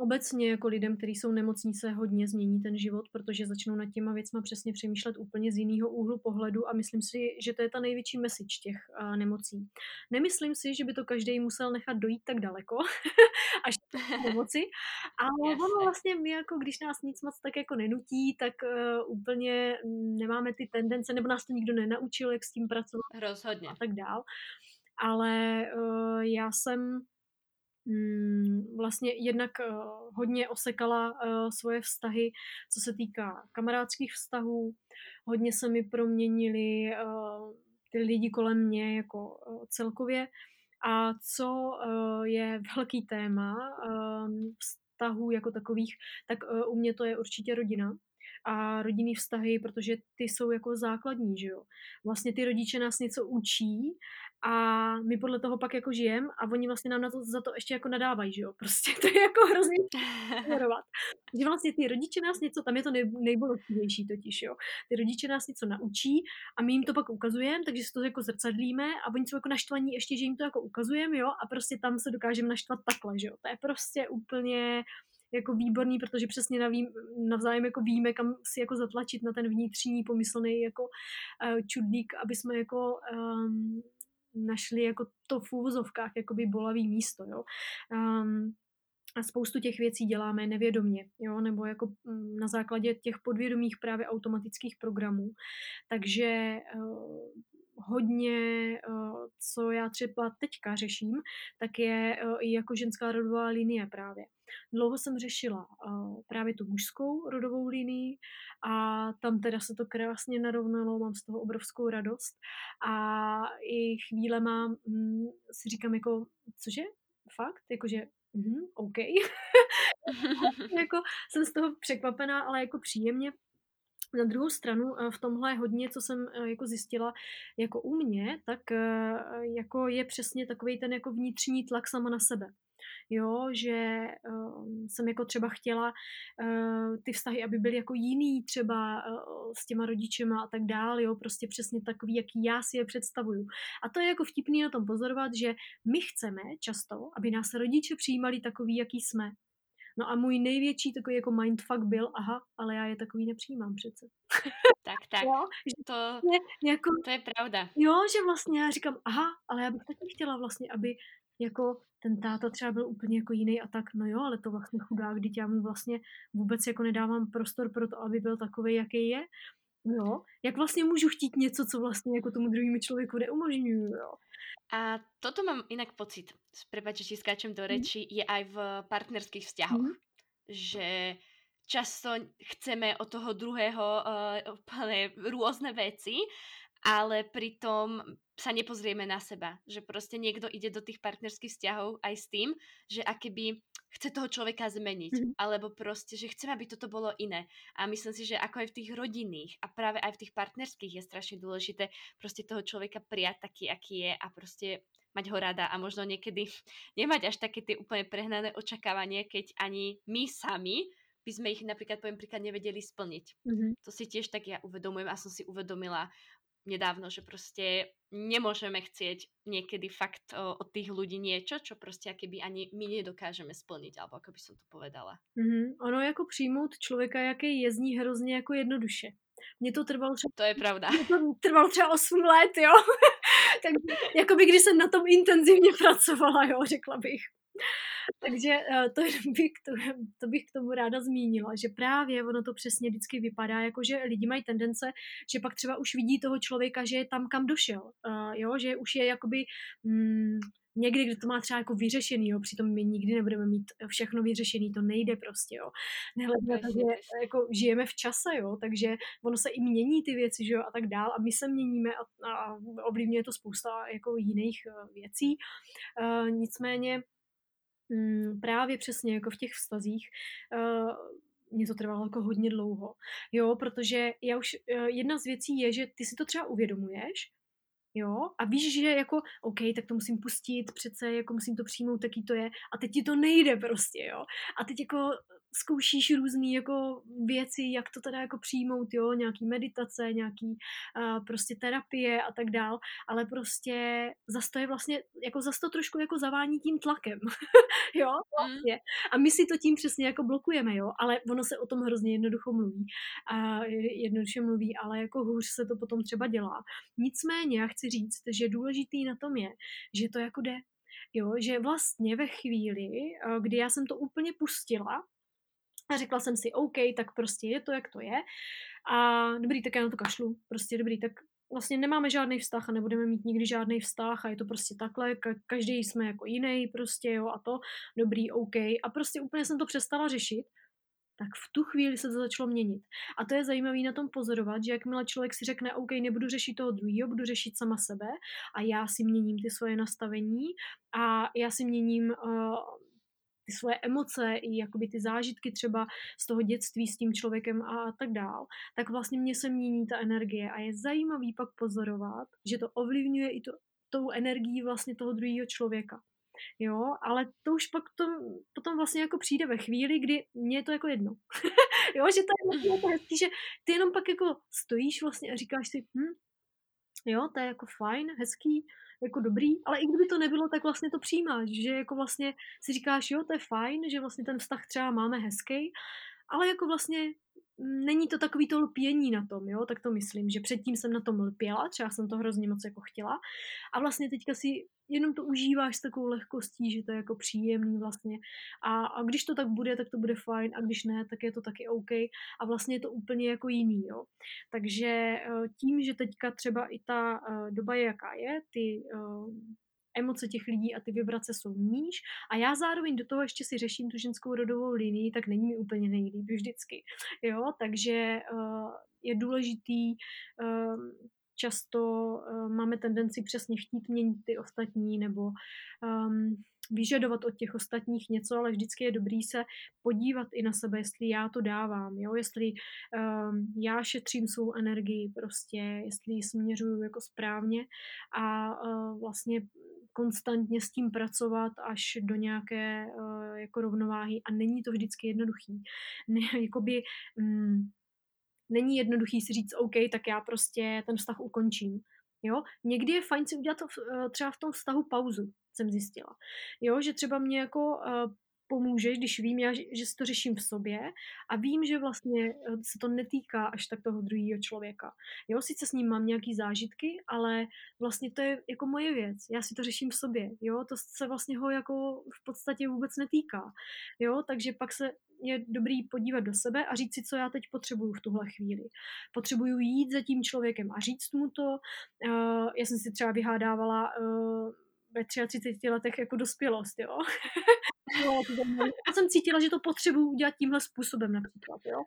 obecně jako lidem, kteří jsou nemocní, se hodně změní ten život, protože začnou nad těma věcma přesně přemýšlet úplně z jiného úhlu pohledu a myslím si, že to je ta největší message těch uh, nemocí. Nemyslím si, že by to každý musel nechat dojít tak daleko, až nemoci, ale ono vlastně my jako, když nás nic moc tak jako nenutí, tak uh, úplně nemáme ty tendence, nebo nás to nikdo nenaučil, jak s tím pracovat Rozhodně. a tak dál. Ale uh, já jsem vlastně jednak eh, hodně osekala eh, svoje vztahy, co se týká kamarádských vztahů. Hodně se mi proměnili eh, ty lidi kolem mě jako celkově. A co je velký téma vztahů jako takových, tak u mě to je určitě rodina a rodinný vztahy, protože ty jsou jako základní, že jo. Vlastně ty rodiče nás něco učí a my podle toho pak jako žijem a oni vlastně nám na to, za to ještě jako nadávají, že jo. Prostě to je jako hrozně ignorovat. Že vlastně ty rodiče nás něco, tam je to nej, nejbolestivější totiž, jo. Ty rodiče nás něco naučí a my jim to pak ukazujeme, takže si to jako zrcadlíme a oni jsou jako naštvaní ještě, že jim to jako ukazujeme, jo, a prostě tam se dokážeme naštvat takhle, že jo. To je prostě úplně jako výborný, protože přesně naví, navzájem jako víme, kam si jako zatlačit na ten vnitřní pomyslný jako uh, čudlík, aby jsme jako um, našli jako to v úvozovkách jakoby bolavý místo, jo. Um, a spoustu těch věcí děláme nevědomně, jo, nebo jako mm, na základě těch podvědomých právě automatických programů. Takže uh, hodně, uh, co já třeba teďka řeším, tak je uh, i jako ženská rodová linie právě. Dlouho jsem řešila uh, právě tu mužskou rodovou linii a tam teda se to krásně narovnalo, mám z toho obrovskou radost a i chvíle mám, hm, si říkám jako, cože? Fakt? Jakože mm, OK. jako jsem z toho překvapená, ale jako příjemně. Na druhou stranu v tomhle hodně, co jsem jako zjistila jako u mě, tak jako je přesně takový ten jako vnitřní tlak sama na sebe jo, že jsem jako třeba chtěla uh, ty vztahy, aby byly jako jiný třeba uh, s těma rodičema a tak dál, jo, prostě přesně takový, jaký já si je představuju. A to je jako vtipný na tom pozorovat, že my chceme často, aby nás rodiče přijímali takový, jaký jsme. No a můj největší takový jako mindfuck byl, aha, ale já je takový nepřijímám přece. Tak, tak. Jo, to, je, jako, to je pravda. Jo, že vlastně já říkám, aha, ale já bych taky chtěla vlastně, aby jako ten táta třeba byl úplně jako jiný a tak, no jo, ale to vlastně chudák, když já mu vlastně vůbec jako nedávám prostor pro to, aby byl takový, jaký je. No, jak vlastně můžu chtít něco, co vlastně jako tomu druhému člověku neumožňuju, jo. A toto mám inak pocit, prepáč, že ti skáčem do mhm. reči, mm. je aj v partnerských vzťahoch. Mm. Že často chceme od toho druhého uh, úplne rôzne veci ale pritom sa nepozrieme na seba. Že proste niekto ide do tých partnerských vzťahov aj s tým, že akéby chce toho človeka zmeniť. Mm-hmm. Alebo proste, že chcem, aby toto bolo iné. A myslím si, že ako aj v tých rodinných a práve aj v tých partnerských je strašne dôležité proste toho človeka prijať taký, aký je a proste mať ho rada a možno niekedy nemať až také tie úplne prehnané očakávanie, keď ani my sami by sme ich napríklad, poviem príklad, nevedeli splniť. Mm-hmm. To si tiež tak ja uvedomujem a som si uvedomila nedávno, že prostě nemôžeme chcieť niekedy fakt o, od tých ľudí niečo, čo prostě keby ani my nedokážeme splniť, alebo ako by som to povedala. Mm-hmm. Ono jako přijmout člověka, jaký je, zní hrozně jako jednoduše. Mně to trvalo třeba... To je pravda. Mně to trvalo třeba 8 let, jo. tak jako by když jsem na tom intenzivně pracovala, jo, řekla bych. Takže eh, to, bych, to, to bych k tomu ráda zmínila, že právě ono to přesně vždycky vypadá, jako že lidi mají tendence, že pak třeba už vidí toho člověka, že je tam, kam došel, uh, jo, že už je jakoby mm, někdy, kdy to má třeba jako vyřešený, jo, přitom my nikdy nebudeme mít všechno vyřešený, to nejde prostě, jo. Nehledě na to, že jako žijeme v čase, jo, takže ono se i mění ty věci, že jo, a tak dál a my se měníme a, a ovlivňuje to spousta jako jiných věcí. Uh, nicméně mm, právě přesně jako v těch vztazích uh, mě to trvalo jako hodně dlouho, jo, protože já už, uh, jedna z věcí je, že ty si to třeba uvědomuješ, jo, a víš, že jako, OK, tak to musím pustit, přece jako musím to přijmout, taký to je, a teď ti to nejde prostě, jo, a teď jako zkoušíš různé jako věci, jak to teda jako přijmout, jo, nějaký meditace, nějaký uh, prostě terapie a tak dál, ale prostě zase to je vlastně, jako zase to trošku jako zavání tím tlakem, jo, vlastně. A my si to tím přesně jako blokujeme, jo, ale ono se o tom hrozně jednoducho mluví, a jednoduše mluví, ale jako hůř se to potom třeba dělá. Nicméně já chci říct, že důležitý na tom je, že to jako jde, Jo, že vlastně ve chvíli, kdy já jsem to úplně pustila, a řekla jsem si, OK, tak prostě je to, jak to je. A dobrý, tak já na to kašlu. Prostě dobrý, tak vlastně nemáme žádný vztah a nebudeme mít nikdy žádný vztah a je to prostě takhle, ka- každý jsme jako jiný prostě, jo, a to, dobrý, OK. A prostě úplně jsem to přestala řešit, tak v tu chvíli se to začalo měnit. A to je zajímavé na tom pozorovat, že jakmile člověk si řekne, OK, nebudu řešit toho druhého, budu řešit sama sebe a já si měním ty svoje nastavení a já si měním uh, ty svoje emoce i jakoby ty zážitky třeba z toho dětství s tím člověkem a tak dál, tak vlastně mě se mění ta energie a je zajímavý pak pozorovat, že to ovlivňuje i to, tou energií vlastně toho druhého člověka. Jo, ale to už pak tom, potom vlastně jako přijde ve chvíli, kdy mě je to jako jedno. jo, že to je vlastně jako hezký, že ty jenom pak jako stojíš vlastně a říkáš si, hm, jo, to je jako fajn, hezký, jako dobrý, ale i kdyby to nebylo, tak vlastně to přijímáš, že jako vlastně si říkáš, jo, to je fajn, že vlastně ten vztah třeba máme hezký, ale jako vlastně není to takový to lpění na tom, jo, tak to myslím, že předtím jsem na tom lpěla, třeba jsem to hrozně moc jako chtěla. A vlastně teďka si jenom to užíváš s takovou lehkostí, že to je jako příjemný vlastně. A, a když to tak bude, tak to bude fajn a když ne, tak je to taky OK. A vlastně je to úplně jako jiný, jo. Takže eh, tím, že teďka třeba i ta eh, doba je jaká je, ty eh, emoce těch lidí a ty vibrace jsou níž a já zároveň do toho ještě si řeším tu ženskou rodovou linii, tak není mi úplně nejlíp vždycky. Jo, takže uh, je důležitý uh, často uh, máme tendenci přesně chtít měnit ty ostatní nebo um, vyžadovat od těch ostatních něco, ale vždycky je dobrý se podívat i na sebe, jestli já to dávám, jo? jestli um, já šetřím svou energii prostě, jestli ji směřuju jako správně a uh, vlastně konstantně s tím pracovat až do nějaké uh, jako rovnováhy a není to vždycky jednoduchý. Ne, jakoby, mm, není jednoduchý si říct, OK, tak já prostě ten vztah ukončím. Jo? Někdy je fajn si udělat to v, eh, třeba v tom vztahu pauzu, jsem zjistila. Jo, že třeba mě jako uh, pomůže, když vím, já, že si to řeším v sobě a vím, že vlastně eh, se to netýká až tak toho druhého člověka. Jo, sice s ním mám nějaký zážitky, ale vlastně to je jako moje věc. Já si to řeším v sobě. Jo, to se vlastně ho jako v podstatě vůbec netýká. Jo, takže pak se je dobrý podívat do sebe a říct si, co já teď potřebuju v tuhle chvíli. Potřebuju jít za tím člověkem a říct mu to. Uh, já jsem si třeba vyhádávala uh, ve 33 letech jako dospělost, jo. Já jsem cítila, že to potřebuji udělat tímhle způsobem například, jo.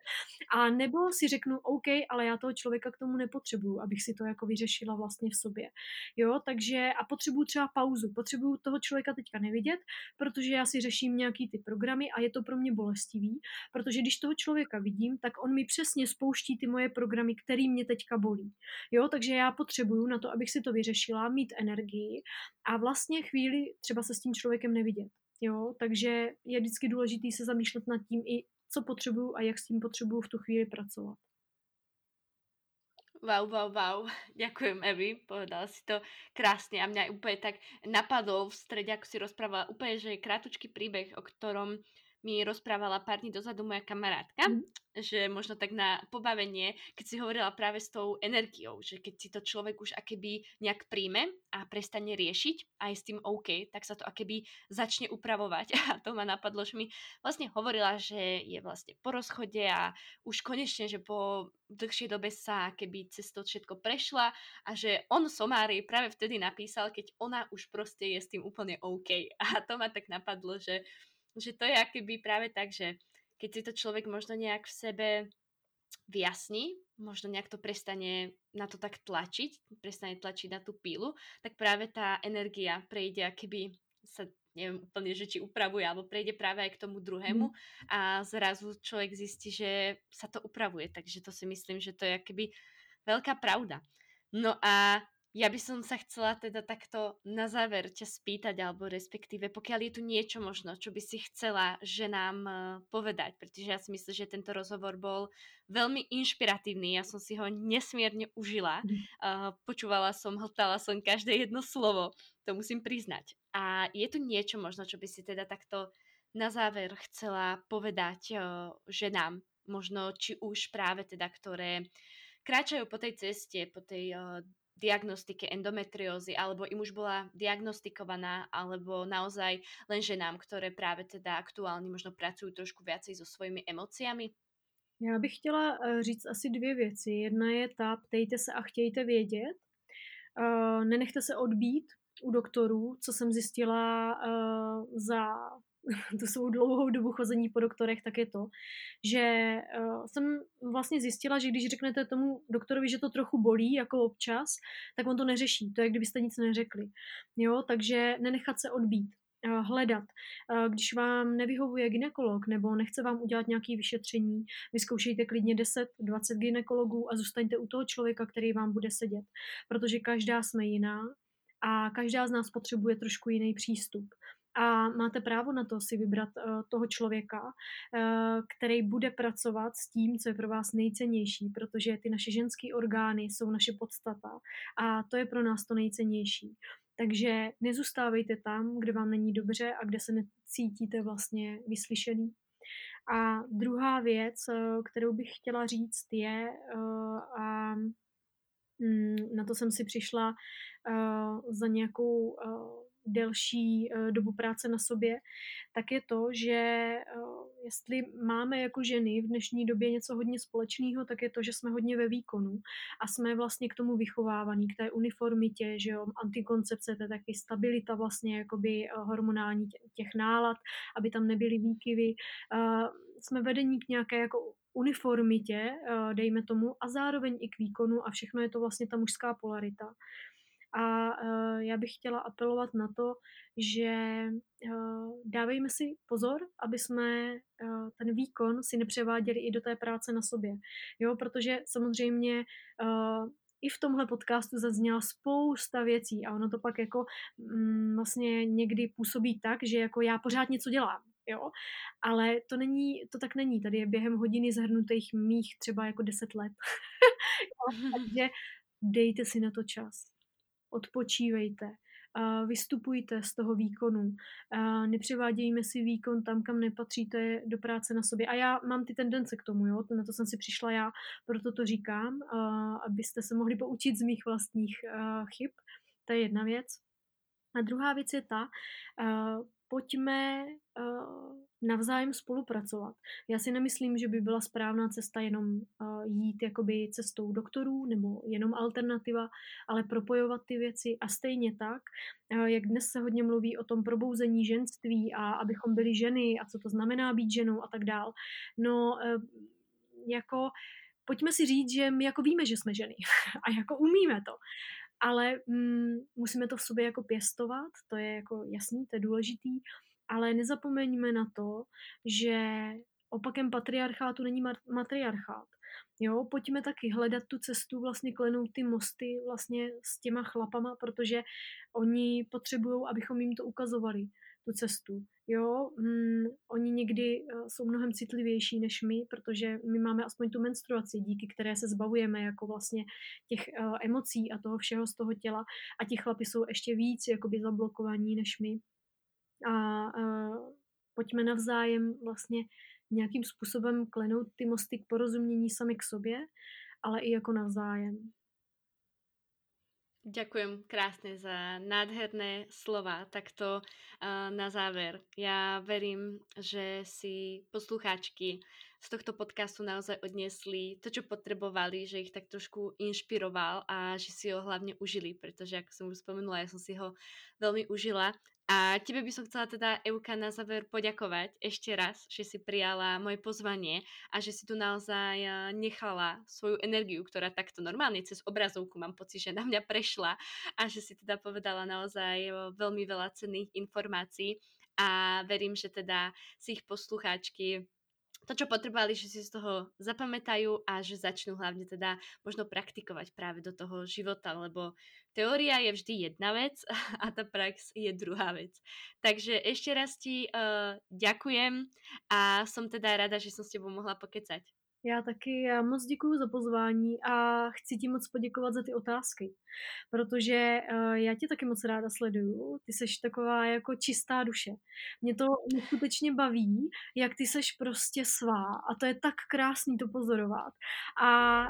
A nebo si řeknu, OK, ale já toho člověka k tomu nepotřebuju, abych si to jako vyřešila vlastně v sobě. Jo, takže a potřebuju třeba pauzu, potřebuju toho člověka teďka nevidět, protože já si řeším nějaký ty programy a je to pro mě bolestivý, protože když toho člověka vidím, tak on mi přesně spouští ty moje programy, který mě teďka bolí. Jo, takže já potřebuju na to, abych si to vyřešila, mít energii a vlastně chvíli třeba se s tím člověkem nevidět. Jo, takže je vždycky důležité se zamýšlet nad tím i, co potřebuju a jak s tím potřebuju v tu chvíli pracovat. Wow, wow, wow. Ďakujem, Evi. Povedala si to krásne a mňa úplne tak napadol v strede, ako si rozprávala, úplne, že krátučký príbeh, o ktorom mi rozprávala pár dní dozadu moja kamarátka, mm. že možno tak na pobavenie, keď si hovorila práve s tou energiou, že keď si to človek už akéby nejak príjme a prestane riešiť a je s tým OK, tak sa to akéby začne upravovať. A to ma napadlo, že mi vlastne hovorila, že je vlastne po rozchode a už konečne, že po dlhšej dobe sa keby cez to všetko prešla a že on somári práve vtedy napísal, keď ona už proste je s tým úplne OK. A to ma tak napadlo, že že to je akoby práve tak, že keď si to človek možno nejak v sebe vyjasní, možno nejak to prestane na to tak tlačiť, prestane tlačiť na tú pílu, tak práve tá energia prejde akoby sa neviem úplne, že či upravuje, alebo prejde práve aj k tomu druhému mm. a zrazu človek zistí, že sa to upravuje. Takže to si myslím, že to je akoby veľká pravda. No a ja by som sa chcela teda takto na záver ťa spýtať, alebo respektíve pokiaľ je tu niečo možno, čo by si chcela že nám uh, povedať, pretože ja si myslím, že tento rozhovor bol veľmi inšpiratívny, ja som si ho nesmierne užila, uh, počúvala som, hltala som každé jedno slovo, to musím priznať. A je tu niečo možno, čo by si teda takto na záver chcela povedať uh, ženám, možno či už práve teda, ktoré kráčajú po tej ceste, po tej diagnostike endometriózy, alebo im už bola diagnostikovaná, alebo naozaj len ženám, ktoré práve teda aktuálně možno pracují trošku viacej so svojimi emóciami? Já bych chtěla eh, říct asi dvě věci. Jedna je ta, ptejte se a chtějte vědět. Uh, nenechte se odbít u doktorů, co jsem zjistila uh, za tu svou dlouhou dobu chození po doktorech, tak je to, že uh, jsem vlastně zjistila, že když řeknete tomu doktorovi, že to trochu bolí, jako občas, tak on to neřeší. To je, kdybyste nic neřekli. Jo, takže nenechat se odbít hledat. Když vám nevyhovuje ginekolog nebo nechce vám udělat nějaké vyšetření, vyzkoušejte klidně 10-20 ginekologů a zůstaňte u toho člověka, který vám bude sedět, protože každá jsme jiná a každá z nás potřebuje trošku jiný přístup a máte právo na to si vybrat uh, toho člověka, uh, který bude pracovat s tím, co je pro vás nejcennější, protože ty naše ženské orgány jsou naše podstata a to je pro nás to nejcennější. Takže nezůstávejte tam, kde vám není dobře a kde se necítíte vlastně vyslyšený. A druhá věc, eh, kterou bych chtěla říct, je, eh, a mm, na to jsem si přišla za nějakou delší dobu práce na sobě, tak je to, že jestli máme jako ženy v dnešní době něco hodně společného, tak je to, že jsme hodně ve výkonu a jsme vlastně k tomu vychovávaní, k té uniformitě, že jo, antikoncepce, to je taky stabilita vlastně jakoby hormonální těch nálad, aby tam nebyly výkyvy. Jsme vedení k nějaké jako uniformitě, dejme tomu, a zároveň i k výkonu a všechno je to vlastně ta mužská polarita. A uh, já bych chtěla apelovat na to, že uh, dávejme si pozor, aby jsme uh, ten výkon si nepřeváděli i do té práce na sobě. Jo, protože samozřejmě i v tomhle podcastu zazněla spousta věcí a ono to pak jako mm, vlastně někdy působí tak, že jako já pořád něco dělám, jo, ale to není, to tak není, tady je během hodiny zhrnutých mých třeba jako deset let, takže dejte si na to čas odpočívejte, vystupujte z toho výkonu, nepřevádějme si výkon tam, kam nepatříte do práce na sobě. A já mám ty tendence k tomu, jo? na to jsem si přišla já, proto to říkám, abyste se mohli poučit z mých vlastních chyb. To je jedna věc. A druhá věc je ta, pojďme uh, navzájem spolupracovat. Já si nemyslím, že by byla správná cesta jenom uh, jít jakoby cestou doktorů nebo jenom alternativa, ale propojovat ty věci a stejně tak, uh, jak dnes se hodně mluví o tom probouzení ženství a abychom byli ženy a co to znamená být ženou a tak dál. No, uh, jako pojďme si říct, že my jako víme, že jsme ženy a jako umíme to ale mm, musíme to v sobě jako pěstovat, to je jako jasný, to je důležitý, ale nezapomeňme na to, že opakem patriarchátu není matriarchát. Jo, pojďme taky hledat tu cestu, vlastně klenout ty mosty vlastně s těma chlapama, protože oni potřebují, abychom jim to ukazovali tu cestu. Jo, mm, oni někdy uh, jsou mnohem citlivější než my, protože my máme aspoň tu menstruaci, díky které se zbavujeme jako vlastně těch uh, emocí a toho všeho z toho těla a ti chlapi jsou ještě víc jakoby zablokovaní než my. A uh, pojďme navzájem vlastně nějakým způsobem klenout ty mosty k porozumění sami k sobě, ale i jako navzájem. Ďakujem krásne za nádherné slova, takto uh, na záver. Ja verím, že si poslucháčky z tohto podcastu naozaj odnesli to, čo potrebovali, že ich tak trošku inšpiroval a že si ho hlavne užili, pretože ako som už spomenula, ja som si ho veľmi užila a tebe by som chcela teda, Euka, na záver poďakovať ešte raz, že si prijala moje pozvanie a že si tu naozaj eh, nechala svoju energiu, ktorá takto normálne cez obrazovku mám pocit, že na mňa prešla a že si teda povedala naozaj eh, veľmi veľa cenných informácií. A verím, že teda si ich poslucháčky to, čo potrebovali, že si z toho zapamätajú a že začnú hlavne teda možno praktikovať práve do toho života, lebo teória je vždy jedna vec a ta prax je druhá vec. Takže ešte raz ti uh, ďakujem a som teda rada, že som s tebou mohla pokecať. Já taky, já moc děkuji za pozvání a chci ti moc poděkovat za ty otázky, protože uh, já tě taky moc ráda sleduju, ty seš taková jako čistá duše. Mě to skutečně baví, jak ty seš prostě svá a to je tak krásný to pozorovat. A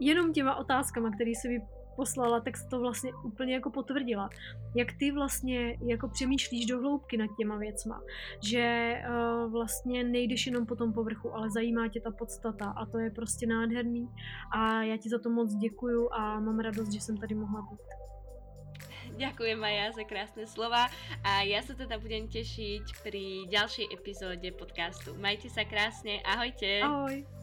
jenom těma otázkama, které se vy poslala, tak to vlastně úplně jako potvrdila. Jak ty vlastně jako přemýšlíš do hloubky nad těma věcma, že uh, vlastně nejdeš jenom po tom povrchu, ale zajímá tě ta podstata a to je prostě nádherný a já ti za to moc děkuju a mám radost, že jsem tady mohla být. Ďakujem Maja za krásne slova a ja sa teda budem tešiť pri ďalšej epizóde podcastu. Majte sa krásne, ahojte. Ahoj.